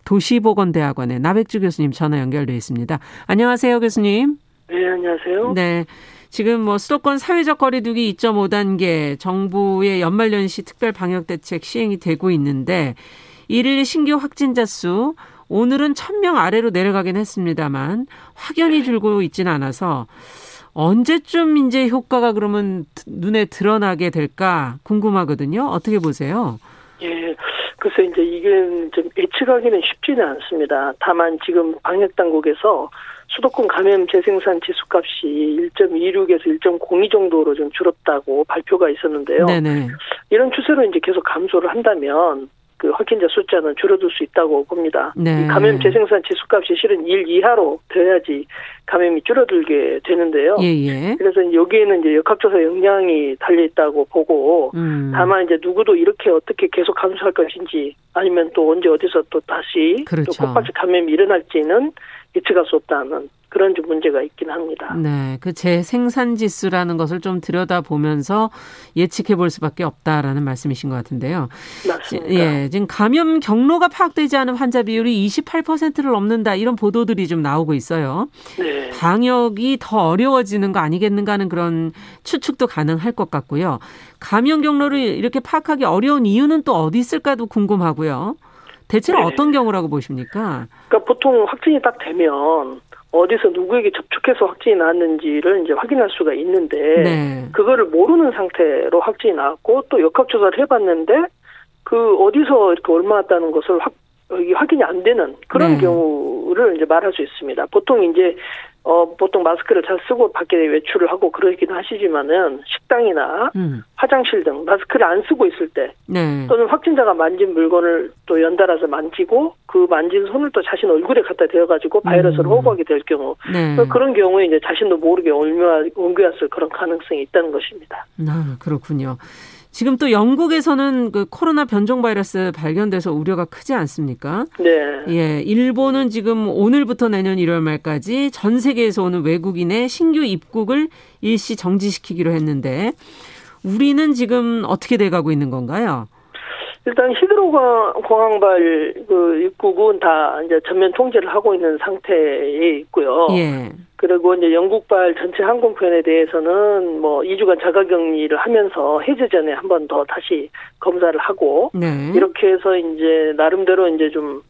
도시보건대학원의 나백주 교수님 전화 연결돼 있습니다. 안녕하세요, 교수님. 네, 안녕하세요. 네. 지금 뭐 수도권 사회적 거리두기 2.5단계 정부의 연말연시 특별 방역 대책 시행이 되고 있는데 일일 신규 확진자 수 오늘은 1000명 아래로 내려가긴 했습니다만 확연히 줄고 있지는 않아서 언제쯤 이제 효과가 그러면 눈에 드러나게 될까 궁금하거든요. 어떻게 보세요? 예. 글쎄 이제 이게 좀 예측하기는 쉽지는 않습니다. 다만 지금 방역 당국에서 수도권 감염 재생산 지수값이 1.26에서 1.02 정도로 좀 줄었다고 발표가 있었는데요. 네네. 이런 추세로 이제 계속 감소를 한다면 그 확진자 숫자는 줄어들 수 있다고 봅니다. 네. 감염 재생산 지수값이 실은 1 이하로 돼야지 감염이 줄어들게 되는데요. 예, 예. 그래서 여기에는 이제 역학조사 역량이 달려 있다고 보고 음. 다만 이제 누구도 이렇게 어떻게 계속 감소할 것인지 아니면 또 언제 어디서 또 다시 그렇죠. 또 폭발적 감염이 일어날지는 예측할 수 없다는 그런 좀 문제가 있긴 합니다. 네, 그 재생산 지수라는 것을 좀 들여다 보면서 예측해 볼 수밖에 없다라는 말씀이신 것 같은데요. 맞습니다. 예, 지금 감염 경로가 파악되지 않은 환자 비율이 28%를 넘는다 이런 보도들이 좀 나오고 있어요. 네. 방역이 더 어려워지는 거 아니겠는가 하는 그런 추측도 가능할 것 같고요. 감염 경로를 이렇게 파악하기 어려운 이유는 또 어디 있을까도 궁금하고요. 대체로 네. 어떤 경우라고 보십니까? 그러니까 보통 확진이 딱 되면 어디서 누구에게 접촉해서 확진이 나왔는지를 이제 확인할 수가 있는데 네. 그거를 모르는 상태로 확진이 나왔고 또 역학 조사를 해봤는데 그 어디서 이렇게 얼마였다는 것을 확 확인이 안 되는 그런 네. 경우를 이제 말할 수 있습니다. 보통 이제 어 보통 마스크를 잘 쓰고 밖에 외출을 하고 그러긴 하시지만은 식당이나 음. 화장실 등 마스크를 안 쓰고 있을 때 네. 또는 확진자가 만진 물건을 또 연달아서 만지고 그 만진 손을 또 자신 얼굴에 갖다 대어 가지고 바이러스를 음. 호흡하게 될 경우 네. 그런 경우에 이제 자신도 모르게 옮겨, 옮겨왔을 그런 가능성이 있다는 것입니다. 아, 그렇군요. 지금 또 영국에서는 그 코로나 변종 바이러스 발견돼서 우려가 크지 않습니까? 네. 예, 일본은 지금 오늘부터 내년 1월 말까지 전 세계에서 오는 외국인의 신규 입국을 일시 정지시키기로 했는데 우리는 지금 어떻게 돼가고 있는 건가요? 일단 히드로 공항발 그 입국은 다 이제 전면 통제를 하고 있는 상태에 있고요. 예. 그리고 이제 영국발 전체 항공편에 대해서는 뭐 2주간 자가격리를 하면서 해제 전에 한 번 더 다시 검사를 하고 네. 이렇게 해서 이제 나름대로 이제 좀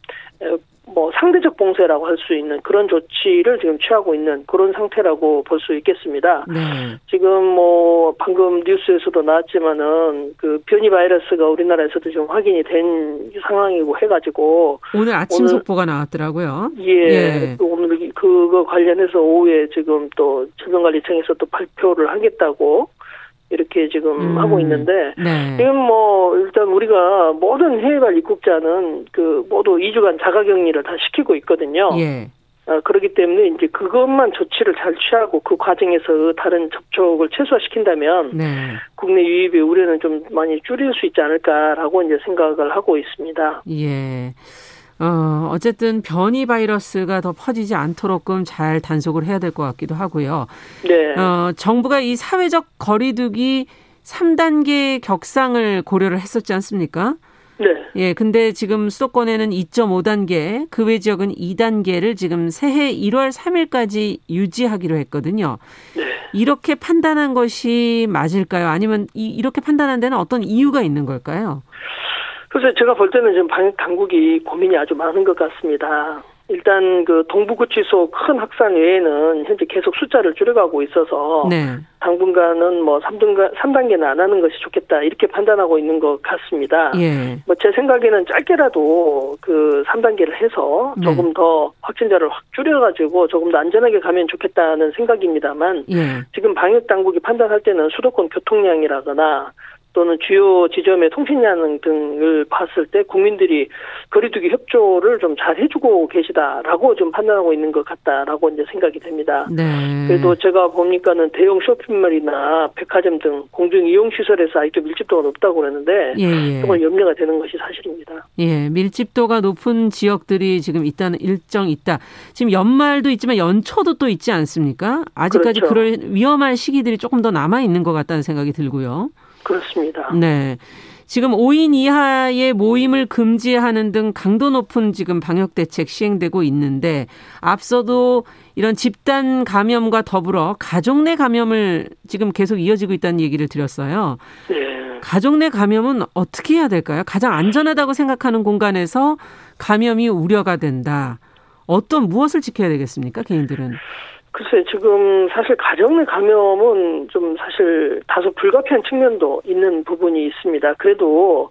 뭐 상대적 봉쇄라고 할 수 있는 그런 조치를 지금 취하고 있는 그런 상태라고 볼 수 있겠습니다. 네. 지금 뭐 방금 뉴스에서도 나왔지만은 그 변이 바이러스가 우리나라에서도 좀 확인이 된 상황이고 해가지고 오늘 아침 오늘- 속보가 나왔더라고요. 예, 예. 또 오늘 그거 관련해서 오후에 지금 또 질병관리청에서 또 발표를 하겠다고 이렇게 지금 음. 하고 있는데 네. 지금 뭐 일단 우리가 모든 해외발 입국자는 그 모두 2주간 자가격리를 다 시키고 있거든요. 예. 어, 그렇기 때문에 이제 그것만 조치를 잘 취하고 그 과정에서 다른 접촉을 최소화시킨다면 네. 국내 유입의 우려는 좀 많이 줄일 수 있지 않을까라고 이제 생각을 하고 있습니다. 예. 어, 어쨌든 변이 바이러스가 더 퍼지지 않도록끔 잘 단속을 해야 될 것 같기도 하고요. 네. 어, 정부가 이 사회적 거리두기 3단계 격상을 고려를 했었지 않습니까? 네. 예, 근데 지금 수도권에는 2.5단계, 그 외 지역은 2단계를 지금 새해 1월 3일까지 유지하기로 했거든요. 네. 이렇게 판단한 것이 맞을까요? 아니면 이, 이렇게 판단한 데는 어떤 이유가 있는 걸까요? 그래서 제가 볼 때는 지금 방역 당국이 고민이 아주 많은 것 같습니다. 일단 그 동부구치소 큰 확산 외에는 현재 계속 숫자를 줄여가고 있어서 네. 당분간은 뭐 3등간 3단계는 안 하는 것이 좋겠다 이렇게 판단하고 있는 것 같습니다. 예. 뭐제 생각에는 짧게라도 그 3단계를 해서 네. 조금 더 확진자를 확 줄여가지고 조금 더 안전하게 가면 좋겠다는 생각입니다만 예. 지금 방역 당국이 판단할 때는 수도권 교통량이라거나 또는 주요 지점의 통신량 등을 봤을 때 국민들이 거리두기 협조를 좀 잘 해주고 계시다라고 좀 판단하고 있는 것 같다라고 이제 생각이 됩니다. 네. 그래도 제가 보니까는 대형 쇼핑몰이나 백화점 등 공중 이용 시설에서 아직도 밀집도가 높다고 그러는데 예, 예. 정말 염려가 되는 것이 사실입니다. 예, 밀집도가 높은 지역들이 지금 있다는 일정 있다. 지금 연말도 있지만 연초도 또 있지 않습니까? 아직까지 그렇죠. 그럴 위험한 시기들이 조금 더 남아 있는 것 같다는 생각이 들고요. 그렇습니다. 네. 지금 5인 이하의 모임을 금지하는 등 강도 높은 지금 방역 대책 시행되고 있는데 앞서도 이런 집단 감염과 더불어 가족 내 감염을 지금 계속 이어지고 있다는 얘기를 드렸어요. 네. 가족 내 감염은 어떻게 해야 될까요? 가장 안전하다고 생각하는 공간에서 감염이 우려가 된다. 어떤 무엇을 지켜야 되겠습니까? 개인들은. 글쎄 지금 사실 가정 내 감염은 좀 사실 다소 불가피한 측면도 있는 부분이 있습니다. 그래도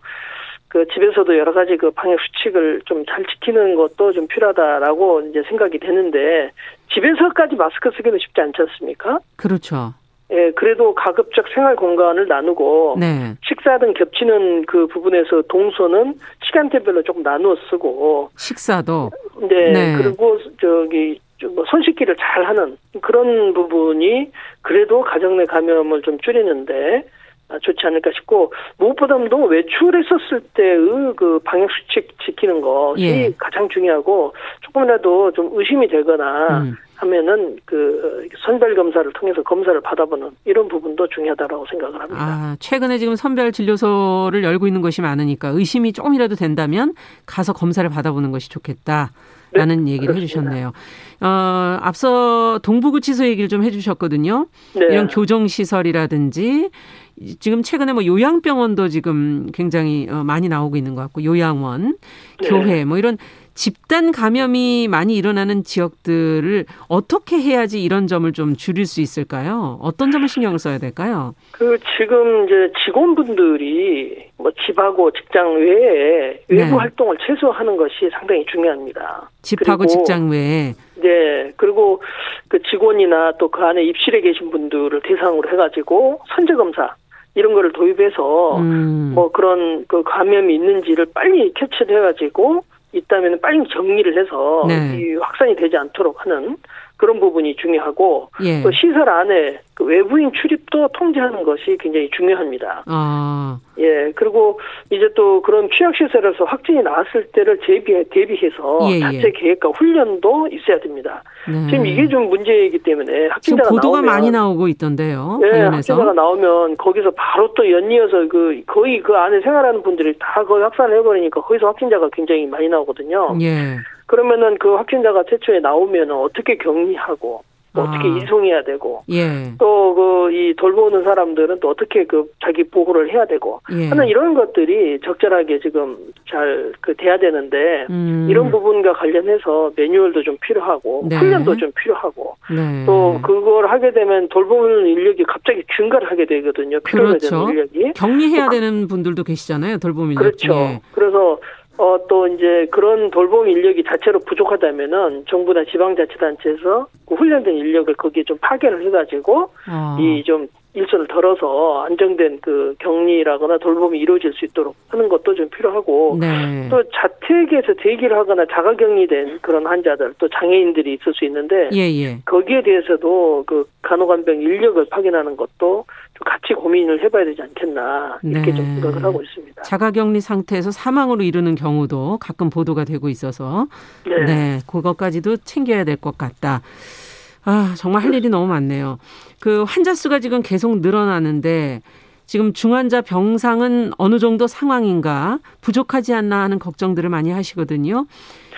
그 집에서도 여러 가지 그 방역 수칙을 좀 잘 지키는 것도 좀 필요하다라고 이제 생각이 되는데 집에서까지 마스크 쓰기는 쉽지 않지 않습니까? 그렇죠. 예, 그래도 가급적 생활 공간을 나누고 네. 식사 등 겹치는 그 부분에서 동선은 시간대별로 조금 나누어 쓰고 식사도 네, 네. 그리고 저기 뭐 손 씻기를 잘 하는 그런 부분이 그래도 가정 내 감염을 좀 줄이는데 좋지 않을까 싶고 무엇보다도 외출했었을 때의 그 방역 수칙 지키는 것이 예. 가장 중요하고 조금이라도 좀 의심이 되거나 음. 하면은 그 선별 검사를 통해서 검사를 받아보는 이런 부분도 중요하다라고 생각을 합니다. 아, 최근에 지금 선별 진료소를 열고 있는 것이 많으니까 의심이 조금이라도 된다면 가서 검사를 받아보는 것이 좋겠다. 라는 네, 얘기를 그렇습니다. 해주셨네요. 어, 앞서 동부구치소 얘기를 좀 해주셨거든요. 네. 이런 교정시설이라든지 지금 최근에 뭐 요양병원도 지금 굉장히 어, 많이 나오고 있는 것 같고 요양원, 네. 교회 뭐 이런 집단 감염이 많이 일어나는 지역들을 어떻게 해야지 이런 점을 좀 줄일 수 있을까요? 어떤 점을 신경을 써야 될까요? 그 지금 이제 직원분들이 뭐 집하고 직장 외에 외부 네. 활동을 최소화하는 것이 상당히 중요합니다. 집하고 직장 외에 네 그리고 그 직원이나 또 그 안에 입실에 계신 분들을 대상으로 해가지고 선제 검사 이런 거를 도입해서 음. 뭐 그런 그 감염이 있는지를 빨리 캐치를 해가지고 있다면 빨리 정리를 해서 네. 이 확산이 되지 않도록 하는 그런 부분이 중요하고 예. 또 시설 안에 그 외부인 출입도 통제하는 것이 굉장히 중요합니다. 아. 예 그리고 이제 또 그런 취약 시설에서 확진이 나왔을 때를 대비 대비해서 예, 예. 자체 계획과 훈련도 있어야 됩니다. 네. 지금 이게 좀 문제이기 때문에 확진자가 보도가 나오면, 많이 나오고 있던데요. 네, 확진자가 나오면 거기서 바로 또 연이어서 그 거의 그 안에 생활하는 분들이 다 거의 확산을 해버리니까 거기서 확진자가 굉장히 많이 나오거든요. 예. 그러면은 그 확진자가 최초에 나오면 어떻게 격리하고 또 아. 어떻게 이송해야 되고 예. 또그 이 돌보는 사람들은 또 어떻게 그 자기 보호를 해야 되고 예. 하는 이런 것들이 적절하게 지금 잘 그 돼야 되는데 음. 이런 부분과 관련해서 매뉴얼도 좀 필요하고 네. 훈련도 좀 필요하고 네. 또 그걸 하게 되면 돌보는 인력이 갑자기 증가를 하게 되거든요. 필요로 그렇죠. 되는 인력이 격리해야 되는 분들도 계시잖아요. 인력. 그렇죠. 예. 그래서 어, 또 이제 그런 돌봄 인력이 자체로 부족하다면은 정부나 지방자치단체에서 그 훈련된 인력을 거기에 좀 파견을 해가지고 어. 이좀 일선을 덜어서 안정된 그 격리라거나 돌봄이 이루어질 수 있도록 하는 것도 좀 필요하고 네. 또 자택에서 대기를 하거나 자가격리된 그런 환자들 또 장애인들이 있을 수 있는데 예, 예. 거기에 대해서도 그 간호간병 인력을 파견하는 것도 좀 같이 고민을 해봐야 되지 않겠나 이렇게 네. 좀 생각을 하고 있습니다. 자가격리 상태에서 사망으로 이르는 경우도 가끔 보도가 되고 있어서 네, 네 그것까지도 챙겨야 될 것 같다. 아, 정말 할 일이 너무 많네요. 그 환자 수가 지금 계속 늘어나는데 지금 중환자 병상은 어느 정도 상황인가 부족하지 않나 하는 걱정들을 많이 하시거든요.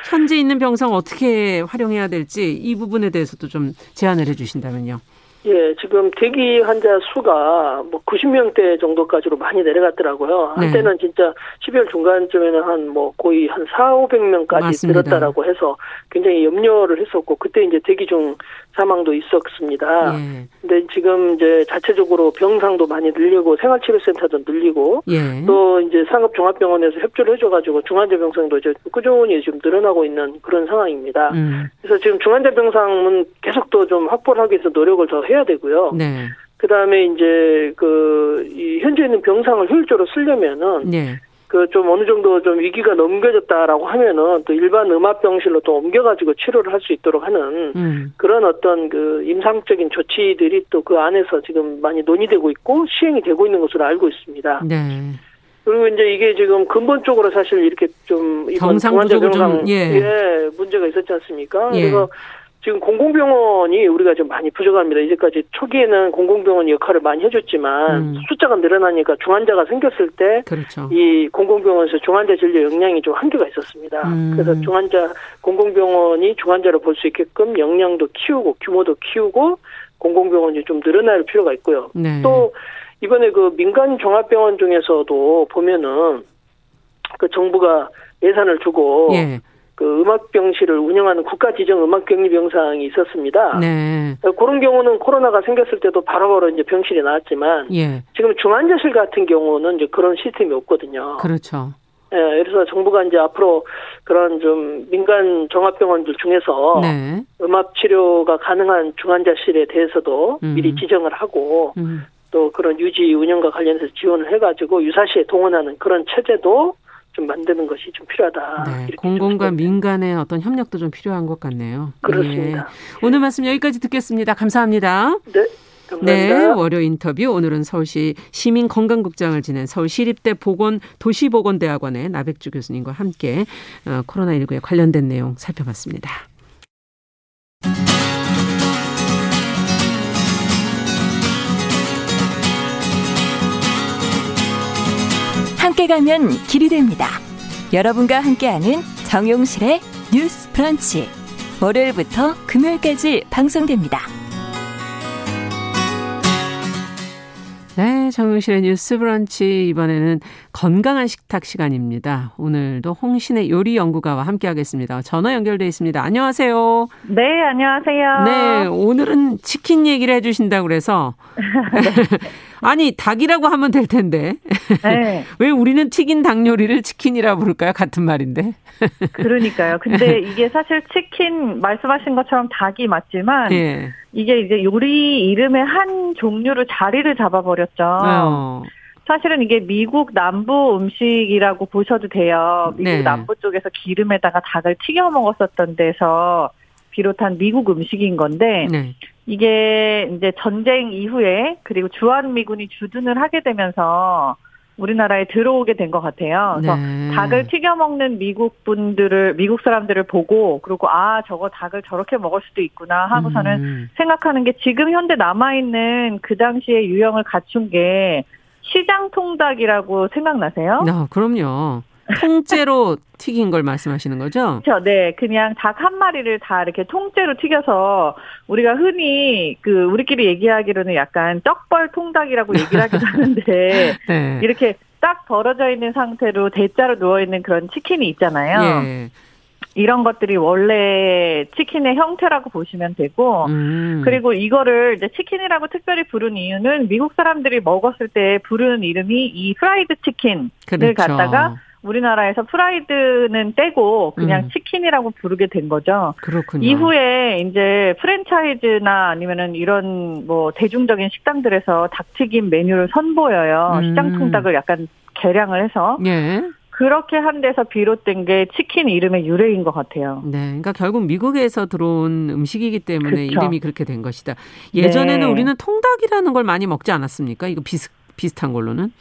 현재 있는 병상 어떻게 활용해야 될지 이 부분에 대해서도 좀 제안을 해 주신다면요. 예, 지금 대기 환자 수가 뭐 90명대 정도까지로 많이 내려갔더라고요. 네. 한때는 진짜 12월 중간쯤에는 한 뭐 거의 한 4, 500명까지 맞습니다. 늘었다라고 해서 굉장히 염려를 했었고 그때 이제 대기 중 사망도 있었습니다. 예. 근데 지금 이제 자체적으로 병상도 많이 늘리고 생활치료센터도 늘리고 예. 또 이제 상업종합병원에서 협조를 해줘가지고 중환자 병상도 이제 꾸준히 좀 늘어나고 있는 그런 상황입니다. 음. 그래서 지금 중환자 병상은 계속 또 좀 확보를 하기 위해서 노력을 더 해야 되고요. 네. 그 다음에 이제 그, 이 현재 있는 병상을 효율적으로 쓰려면은. 네. 그 좀 어느 정도 좀 위기가 넘겨졌다라고 하면은 또 일반 음압병실로 또 옮겨가지고 치료를 할 수 있도록 하는 음. 그런 어떤 그 임상적인 조치들이 또 그 안에서 지금 많이 논의되고 있고 시행이 되고 있는 것으로 알고 있습니다. 네. 그리고 이제 이게 지금 근본적으로 사실 이렇게 좀 이번 중환자 병상 예. 예. 문제가 있었지 않습니까? 예. 그래서 지금 공공병원이 우리가 좀 많이 부족합니다. 이제까지 초기에는 공공병원 역할을 많이 해줬지만 음. 숫자가 늘어나니까 중환자가 생겼을 때이 그렇죠. 공공병원에서 중환자 진료 역량이 좀 한계가 있었습니다. 음. 그래서 중환자 공공병원이 중환자를 볼 수 있게끔 역량도 키우고 규모도 키우고 공공병원이 좀 늘어날 필요가 있고요. 네. 또 이번에 그 민간 종합병원 중에서도 보면은 그 정부가 예산을 주고 예. 그 음악병실을 운영하는 국가지정 음악격리병상이 있었습니다. 네. 그런 경우는 코로나가 생겼을 때도 바로바로 이제 병실이 나왔지만 예. 지금 중환자실 같은 경우는 이제 그런 시스템이 없거든요. 그렇죠. 예, 그래서 정부가 이제 앞으로 그런 좀 민간 종합병원들 중에서 네. 음악 치료가 가능한 중환자실에 대해서도 음. 미리 지정을 하고 음. 또 그런 유지 운영과 관련해서 지원을 해가지고 유사시에 동원하는 그런 체제도 좀 만드는 것이 좀 필요하다. 네, 공공과 민간의 어떤 협력도 좀 필요한 것 같네요. 그렇습니다. 네. 오늘 말씀 여기까지 듣겠습니다. 감사합니다. 네. 감사합니다. 네, 월요 인터뷰 오늘은 서울시 시민 건강국장을 지낸 서울시립대 보건 도시보건대학원의 나백주 교수님과 함께 어, 코로나19에 관련된 내용 살펴봤습니다. 가면 길이 됩니다. 여러분과 함께하는 정용실의 뉴스 브런치. 월요일부터 금요일까지 방송됩니다. 네, 정용실의 뉴스 브런치 이번에는 건강한 식탁 시간입니다. 오늘도 홍신의 요리 연구가와 함께하겠습니다. 전화 연결돼 있습니다. 안녕하세요. 네, 안녕하세요. 네, 오늘은 치킨 얘기를 해주신다고 그래서 아니 닭이라고 하면 될 텐데 네. 왜 우리는 튀긴 닭 요리를 치킨이라 부를까요? 같은 말인데. 그러니까요. 근데 이게 사실 치킨 말씀하신 것처럼 닭이 맞지만 예. 이게 이제 요리 이름의 한 종류로 자리를 잡아버렸죠. 어. 사실은 이게 미국 남부 음식이라고 보셔도 돼요. 미국 네. 남부 쪽에서 기름에다가 닭을 튀겨 먹었었던 데서 비롯한 미국 음식인 건데 네. 이게 이제 전쟁 이후에 그리고 주한 미군이 주둔을 하게 되면서 우리나라에 들어오게 된 것 같아요. 그래서 네. 닭을 튀겨 먹는 미국 분들을 미국 사람들을 보고 그리고 아 저거 닭을 저렇게 먹을 수도 있구나 하고서는 음. 생각하는 게 지금 현대 남아 있는 그 당시에 유형을 갖춘 게 시장 통닭이라고 생각나세요? 아, 그럼요. 통째로 튀긴 걸 말씀하시는 거죠? 그렇죠. 네, 그냥 닭 한 마리를 다 이렇게 통째로 튀겨서 우리가 흔히 그 우리끼리 얘기하기로는 약간 떡벌 통닭이라고 얘기를 하기도 하는데 네. 이렇게 딱 벌어져 있는 상태로 대자로 누워 있는 그런 치킨이 있잖아요. 예. 이런 것들이 원래 치킨의 형태라고 보시면 되고, 음. 그리고 이거를 이제 치킨이라고 특별히 부른 이유는 미국 사람들이 먹었을 때 부르는 이름이 이 프라이드 치킨을 그렇죠. 갖다가 우리나라에서 프라이드는 떼고 그냥 음. 치킨이라고 부르게 된 거죠. 그렇군요. 이후에 이제 프랜차이즈나 아니면은 이런 뭐 대중적인 식당들에서 닭튀김 메뉴를 선보여요. 음. 시장 통닭을 약간 개량을 해서. 예. 그렇게 한 데서 비롯된 게 치킨 이름의 유래인 것 같아요. 네, 그러니까 결국 미국에서 들어온 음식이기 때문에 그쵸. 이름이 그렇게 된 것이다. 예전에는 네. 우리는 통닭이라는 걸 많이 먹지 않았습니까? 이거 비슷 비슷한 걸로는?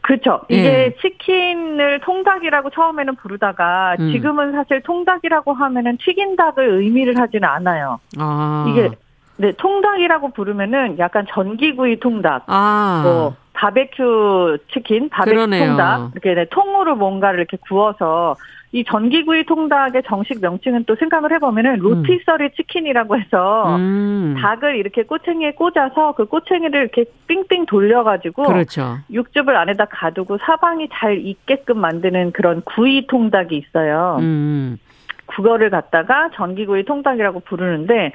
그렇죠. 이게 예. 치킨을 통닭이라고 처음에는 부르다가 음. 지금은 사실 통닭이라고 하면은 튀긴 닭을 의미를 하지는 않아요. 아. 이게 네, 통닭이라고 부르면은 약간 전기구이 통닭, 아. 뭐 바베큐 치킨, 바베큐 그러네요. 통닭 이렇게 네, 통으로 뭔가를 이렇게 구워서 이 전기구이 통닭의 정식 명칭은 또 생각을 해보면은 로티서리 음. 치킨이라고 해서 음. 닭을 이렇게 꼬챙이에 꽂아서 그 꼬챙이를 이렇게 삥삥 돌려가지고 그렇죠. 육즙을 안에다 가두고 사방이 잘 익게끔 만드는 그런 구이 통닭이 있어요. 음. 그거를 갖다가 전기구이 통닭이라고 부르는데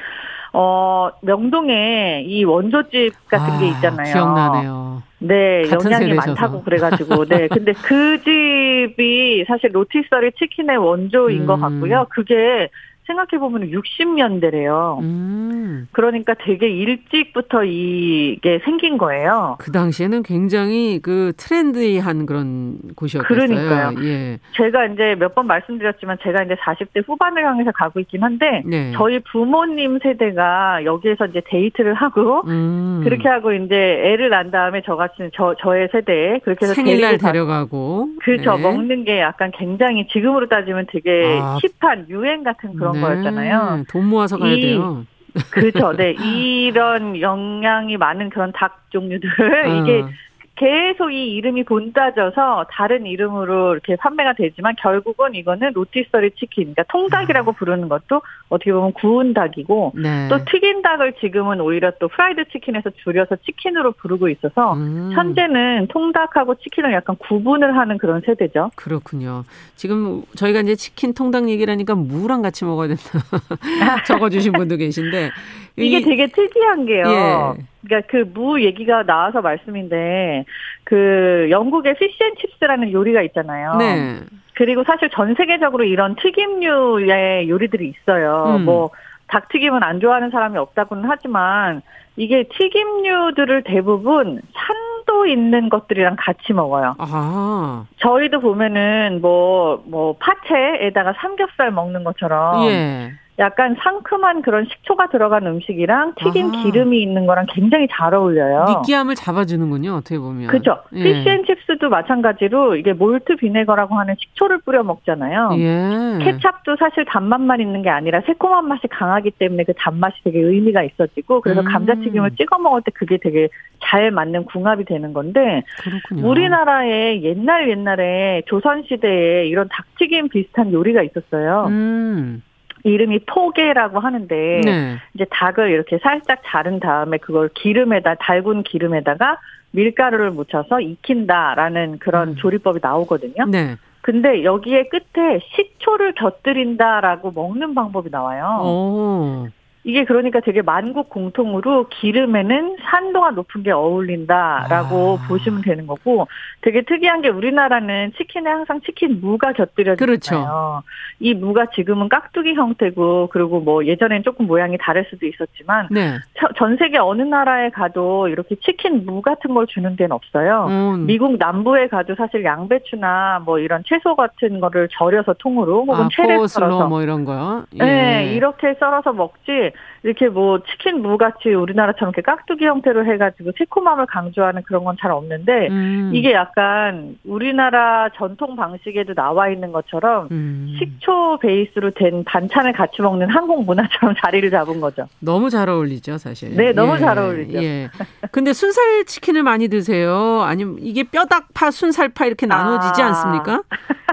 어 명동에 이 원조집 같은 아, 게 있잖아요. 기억나네요. 네, 영양이 세대셔서. 많다고 그래가지고 네. 근데 그 집이 사실 rotisserie 치킨의 원조인 음. 것 같고요. 그게 생각해 보면 60년대래요. 음. 그러니까 되게 일찍부터 이게 생긴 거예요. 그 당시에는 굉장히 그 trendy한 그런 곳이었어요. 그러니까요. 예. 제가 이제 몇 번 말씀드렸지만 제가 이제 40대 후반을 향해서 가고 있긴 한데 네. 저희 부모님 세대가 여기에서 이제 데이트를 하고 음. 그렇게 하고 이제 애를 낳은 다음에 저같이 저 저의 세대 그렇게 해서 생일날 데려가고 그렇죠. 네. 먹는 게 약간 굉장히 지금으로 따지면 되게 아. 힙한 유행 같은 그런 네. 거였잖아요. 돈 모아서 가야 이, 돼요. 그렇죠. 네. 이런 영양이 많은 그런 닭 종류들 어. 이게 계속 이 이름이 본따져서 다른 이름으로 이렇게 판매가 되지만 결국은 이거는 로티스터리 치킨, 그러니까 통닭이라고 아. 부르는 것도 어떻게 보면 구운 닭이고 네. 또 튀긴 닭을 지금은 오히려 또 프라이드 치킨에서 줄여서 치킨으로 부르고 있어서 음. 현재는 통닭하고 치킨을 약간 구분을 하는 그런 세대죠. 그렇군요. 지금 저희가 이제 치킨 통닭 얘기라니까 무랑 같이 먹어야 된다 적어주신 분도 계신데 이게 되게 특이한 게요. 예. 그러니까 그 무 얘기가 나와서 말씀인데 그 영국의 피쉬앤칩스라는 요리가 있잖아요. 네. 그리고 사실 전 세계적으로 이런 튀김류의 요리들이 있어요. 음. 뭐 닭튀김은 안 좋아하는 사람이 없다고는 하지만 이게 튀김류들을 대부분 산도 있는 것들이랑 같이 먹어요. 아. 저희도 보면은 뭐, 뭐, 파채에다가 삼겹살 먹는 것처럼. 예. 약간 상큼한 그런 식초가 들어간 음식이랑 튀김 아. 기름이 있는 거랑 굉장히 잘 어울려요. 느끼함을 잡아주는군요. 어떻게 보면. 그렇죠. 예. 피쉬앤칩스도 마찬가지로 이게 몰트 비네거라고 하는 식초를 뿌려 먹잖아요. 예. 케찹도 사실 단맛만 있는 게 아니라 새콤한 맛이 강하기 때문에 그 단맛이 되게 의미가 있어지고 그래서 음. 감자튀 김을 찍어 먹을 때 그게 되게 잘 맞는 궁합이 되는 건데 그렇군요. 우리나라에 옛날 옛날에 조선 시대에 이런 닭튀김 비슷한 요리가 있었어요. 음. 이름이 포개라고 하는데 네. 이제 닭을 이렇게 살짝 자른 다음에 그걸 기름에다 달군 기름에다가 밀가루를 묻혀서 익힌다라는 그런 음. 조리법이 나오거든요. 네. 근데 여기에 끝에 식초를 곁들인다라고 먹는 방법이 나와요. 오. 이게 그러니까 되게 만국 공통으로 기름에는 산도가 높은 게 어울린다라고 아. 보시면 되는 거고 되게 특이한 게 우리나라는 치킨에 항상 치킨 무가 곁들여지잖아요. 그렇죠. 이 무가 지금은 깍두기 형태고 그리고 뭐 예전엔 조금 모양이 다를 수도 있었지만 네. 전 세계 어느 나라에 가도 이렇게 치킨 무 같은 걸 주는 데는 없어요. 음. 미국 남부에 가도 사실 양배추나 뭐 이런 채소 같은 거를 절여서 통으로 혹은 아, 채를 썰어서 뭐 이런 거요. 예. 네, 이렇게 썰어서 먹지 이렇게 뭐 치킨 무 같이 우리나라처럼 이렇게 깍두기 형태로 해가지고 새콤함을 강조하는 그런 건 잘 없는데 음. 이게 약간 우리나라 전통 방식에도 나와 있는 것처럼 음. 식초 베이스로 된 반찬을 같이 먹는 한국 문화처럼 자리를 잡은 거죠. 너무 잘 어울리죠, 사실. 네, 너무 예. 잘 어울리죠. 예. 근데 순살 치킨을 많이 드세요? 아니면 이게 뼈닭파, 순살파 이렇게 나눠지지 아. 않습니까?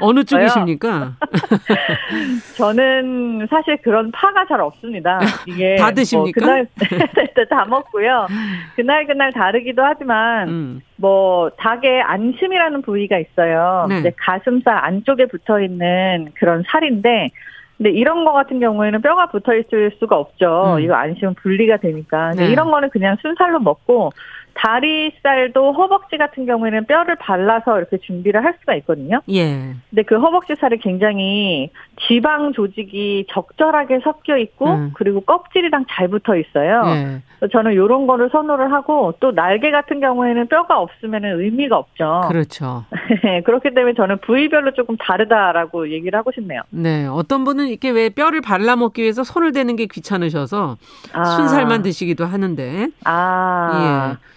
어느 쪽이십니까? 저는 사실 그런 파가 잘 없습니다. 이게 다 드십니까? 뭐 그날 다 먹고요. 그날 그날 다르기도 하지만 음. 뭐 닭의 안심이라는 부위가 있어요. 네. 이제 가슴살 안쪽에 붙어 있는 그런 살인데 근데 이런 거 같은 경우에는 뼈가 붙어 있을 수가 없죠. 음. 이거 안심은 분리가 되니까. 네. 이런 거는 그냥 순살로 먹고 다리살도 허벅지 같은 경우에는 뼈를 발라서 이렇게 준비를 할 수가 있거든요. 예. 근데 그 허벅지 살이 굉장히 지방 조직이 적절하게 섞여 있고 음. 그리고 껍질이랑 잘 붙어 있어요. 예. 그래서 저는 이런 거를 선호를 하고 또 날개 같은 경우에는 뼈가 없으면 의미가 없죠. 그렇죠. 그렇기 때문에 저는 부위별로 조금 다르다라고 얘기를 하고 싶네요. 네. 어떤 분은 이렇게 왜 뼈를 발라 먹기 위해서 손을 대는 게 귀찮으셔서 아. 순살만 드시기도 하는데. 아. 예.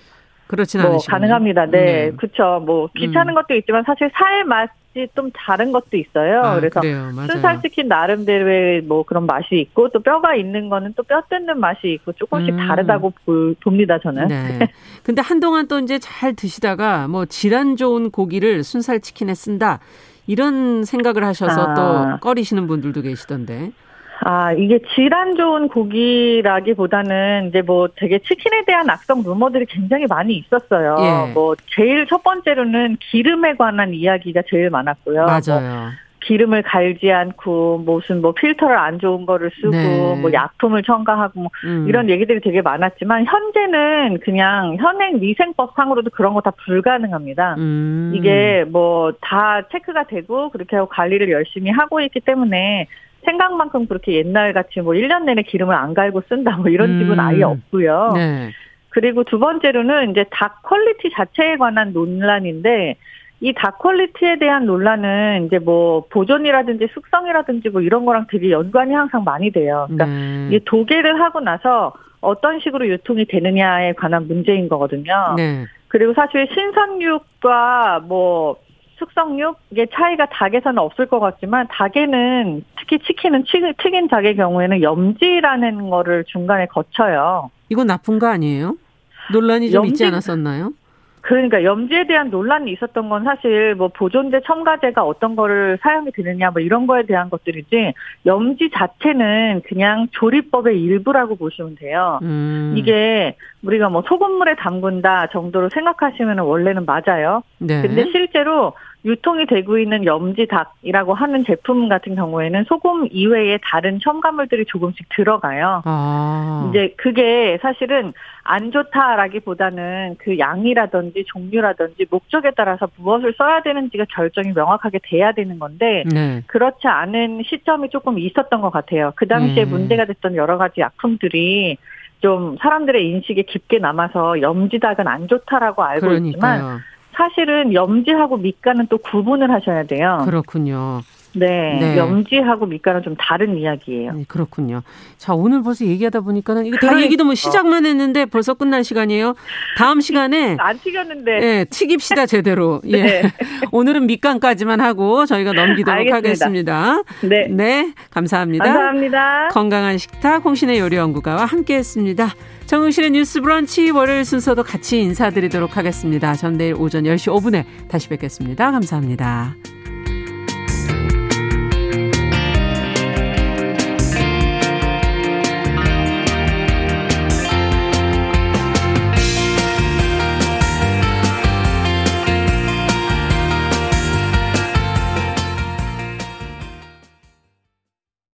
그렇진 뭐 않으시군요. 가능합니다. 네, 네. 그렇죠. 뭐 귀찮은 음. 것도 있지만 사실 살 맛이 좀 다른 것도 있어요. 아, 그래서 순살 치킨 나름대로의 뭐 그런 맛이 있고 또 뼈가 있는 거는 또 뼈 뜯는 맛이 있고 조금씩 음. 다르다고 봅니다 저는. 네. 근데 한동안 또 이제 잘 드시다가 뭐 질환 좋은 고기를 순살 치킨에 쓴다. 이런 생각을 하셔서 아. 또 꺼리시는 분들도 계시던데. 아, 이게 질환 좋은 고기라기보다는 이제 뭐 되게 치킨에 대한 악성 루머들이 굉장히 많이 있었어요. 예. 뭐 제일 첫 번째로는 기름에 관한 이야기가 제일 많았고요. 맞아요. 뭐 기름을 갈지 않고 무슨 뭐 필터를 안 좋은 거를 쓰고 네. 뭐 약품을 첨가하고 뭐 음. 이런 얘기들이 되게 많았지만 현재는 그냥 현행 위생법 상으로도 그런 거 다 불가능합니다. 음. 이게 뭐 다 체크가 되고 그렇게 하고 관리를 열심히 하고 있기 때문에 생각만큼 그렇게 옛날 같이 뭐 1년 내내 기름을 안 갈고 쓴다 뭐 이런 집은 음. 아예 없고요. 네. 그리고 두 번째로는 이제 닭 quality 자체에 관한 논란인데 이 닭 quality에 대한 논란은 이제 뭐 보존이라든지 숙성이라든지 뭐 이런 거랑 되게 연관이 항상 많이 돼요. 그러니까 네. 이게 도계를 하고 나서 어떤 식으로 유통이 되느냐에 관한 문제인 거거든요. 네. 그리고 사실 신선육과 뭐 숙성육 이게 차이가 닭에서는 없을 것 같지만 닭에는 특히 치킨은 튀긴 닭의 경우에는 염지라는 거를 중간에 거쳐요. 이건 나쁜 거 아니에요? 논란이 좀 염지, 있지 않았었나요? 그러니까 염지에 대한 논란이 있었던 건 사실 뭐 보존제 첨가제가 어떤 거를 사용이 되느냐 뭐 이런 거에 대한 것들이지 염지 자체는 그냥 조리법의 일부라고 보시면 돼요. 음. 이게 우리가 뭐 소금물에 담근다 정도로 생각하시면 원래는 맞아요. 네. 근데 실제로 유통이 되고 있는 염지닭이라고 하는 제품 같은 경우에는 소금 이외에 다른 첨가물들이 조금씩 들어가요. 아. 이제 그게 사실은 안 좋다라기보다는 그 양이라든지 종류라든지 목적에 따라서 무엇을 써야 되는지가 결정이 명확하게 돼야 되는 건데 네. 그렇지 않은 시점이 조금 있었던 것 같아요. 그 당시에 네. 문제가 됐던 여러 가지 약품들이 좀 사람들의 인식에 깊게 남아서 염지닭은 안 좋다라고 알고 그러니까요. 있지만 사실은 염지하고 밑간은 또 구분을 하셔야 돼요. 그렇군요. 네, 네. 염지하고 밑간은 좀 다른 이야기예요. 네, 그렇군요. 자, 오늘 벌써 얘기하다 보니까는 이거 다 그러니까. 얘기도 뭐 시작만 했는데 벌써 끝날 시간이에요. 다음 시간에 안 튀겼는데. 네, 튀깁시다 제대로. 네. 예. 오늘은 밑간까지만 하고 저희가 넘기도록 알겠습니다. 하겠습니다. 네. 네, 감사합니다. 감사합니다. 건강한 식탁 홍신의 요리 연구가와 함께했습니다. 정우실의 뉴스 브런치 월요일 순서도 같이 인사드리도록 하겠습니다. 전 내일 오전 10시 5분에 다시 뵙겠습니다. 감사합니다.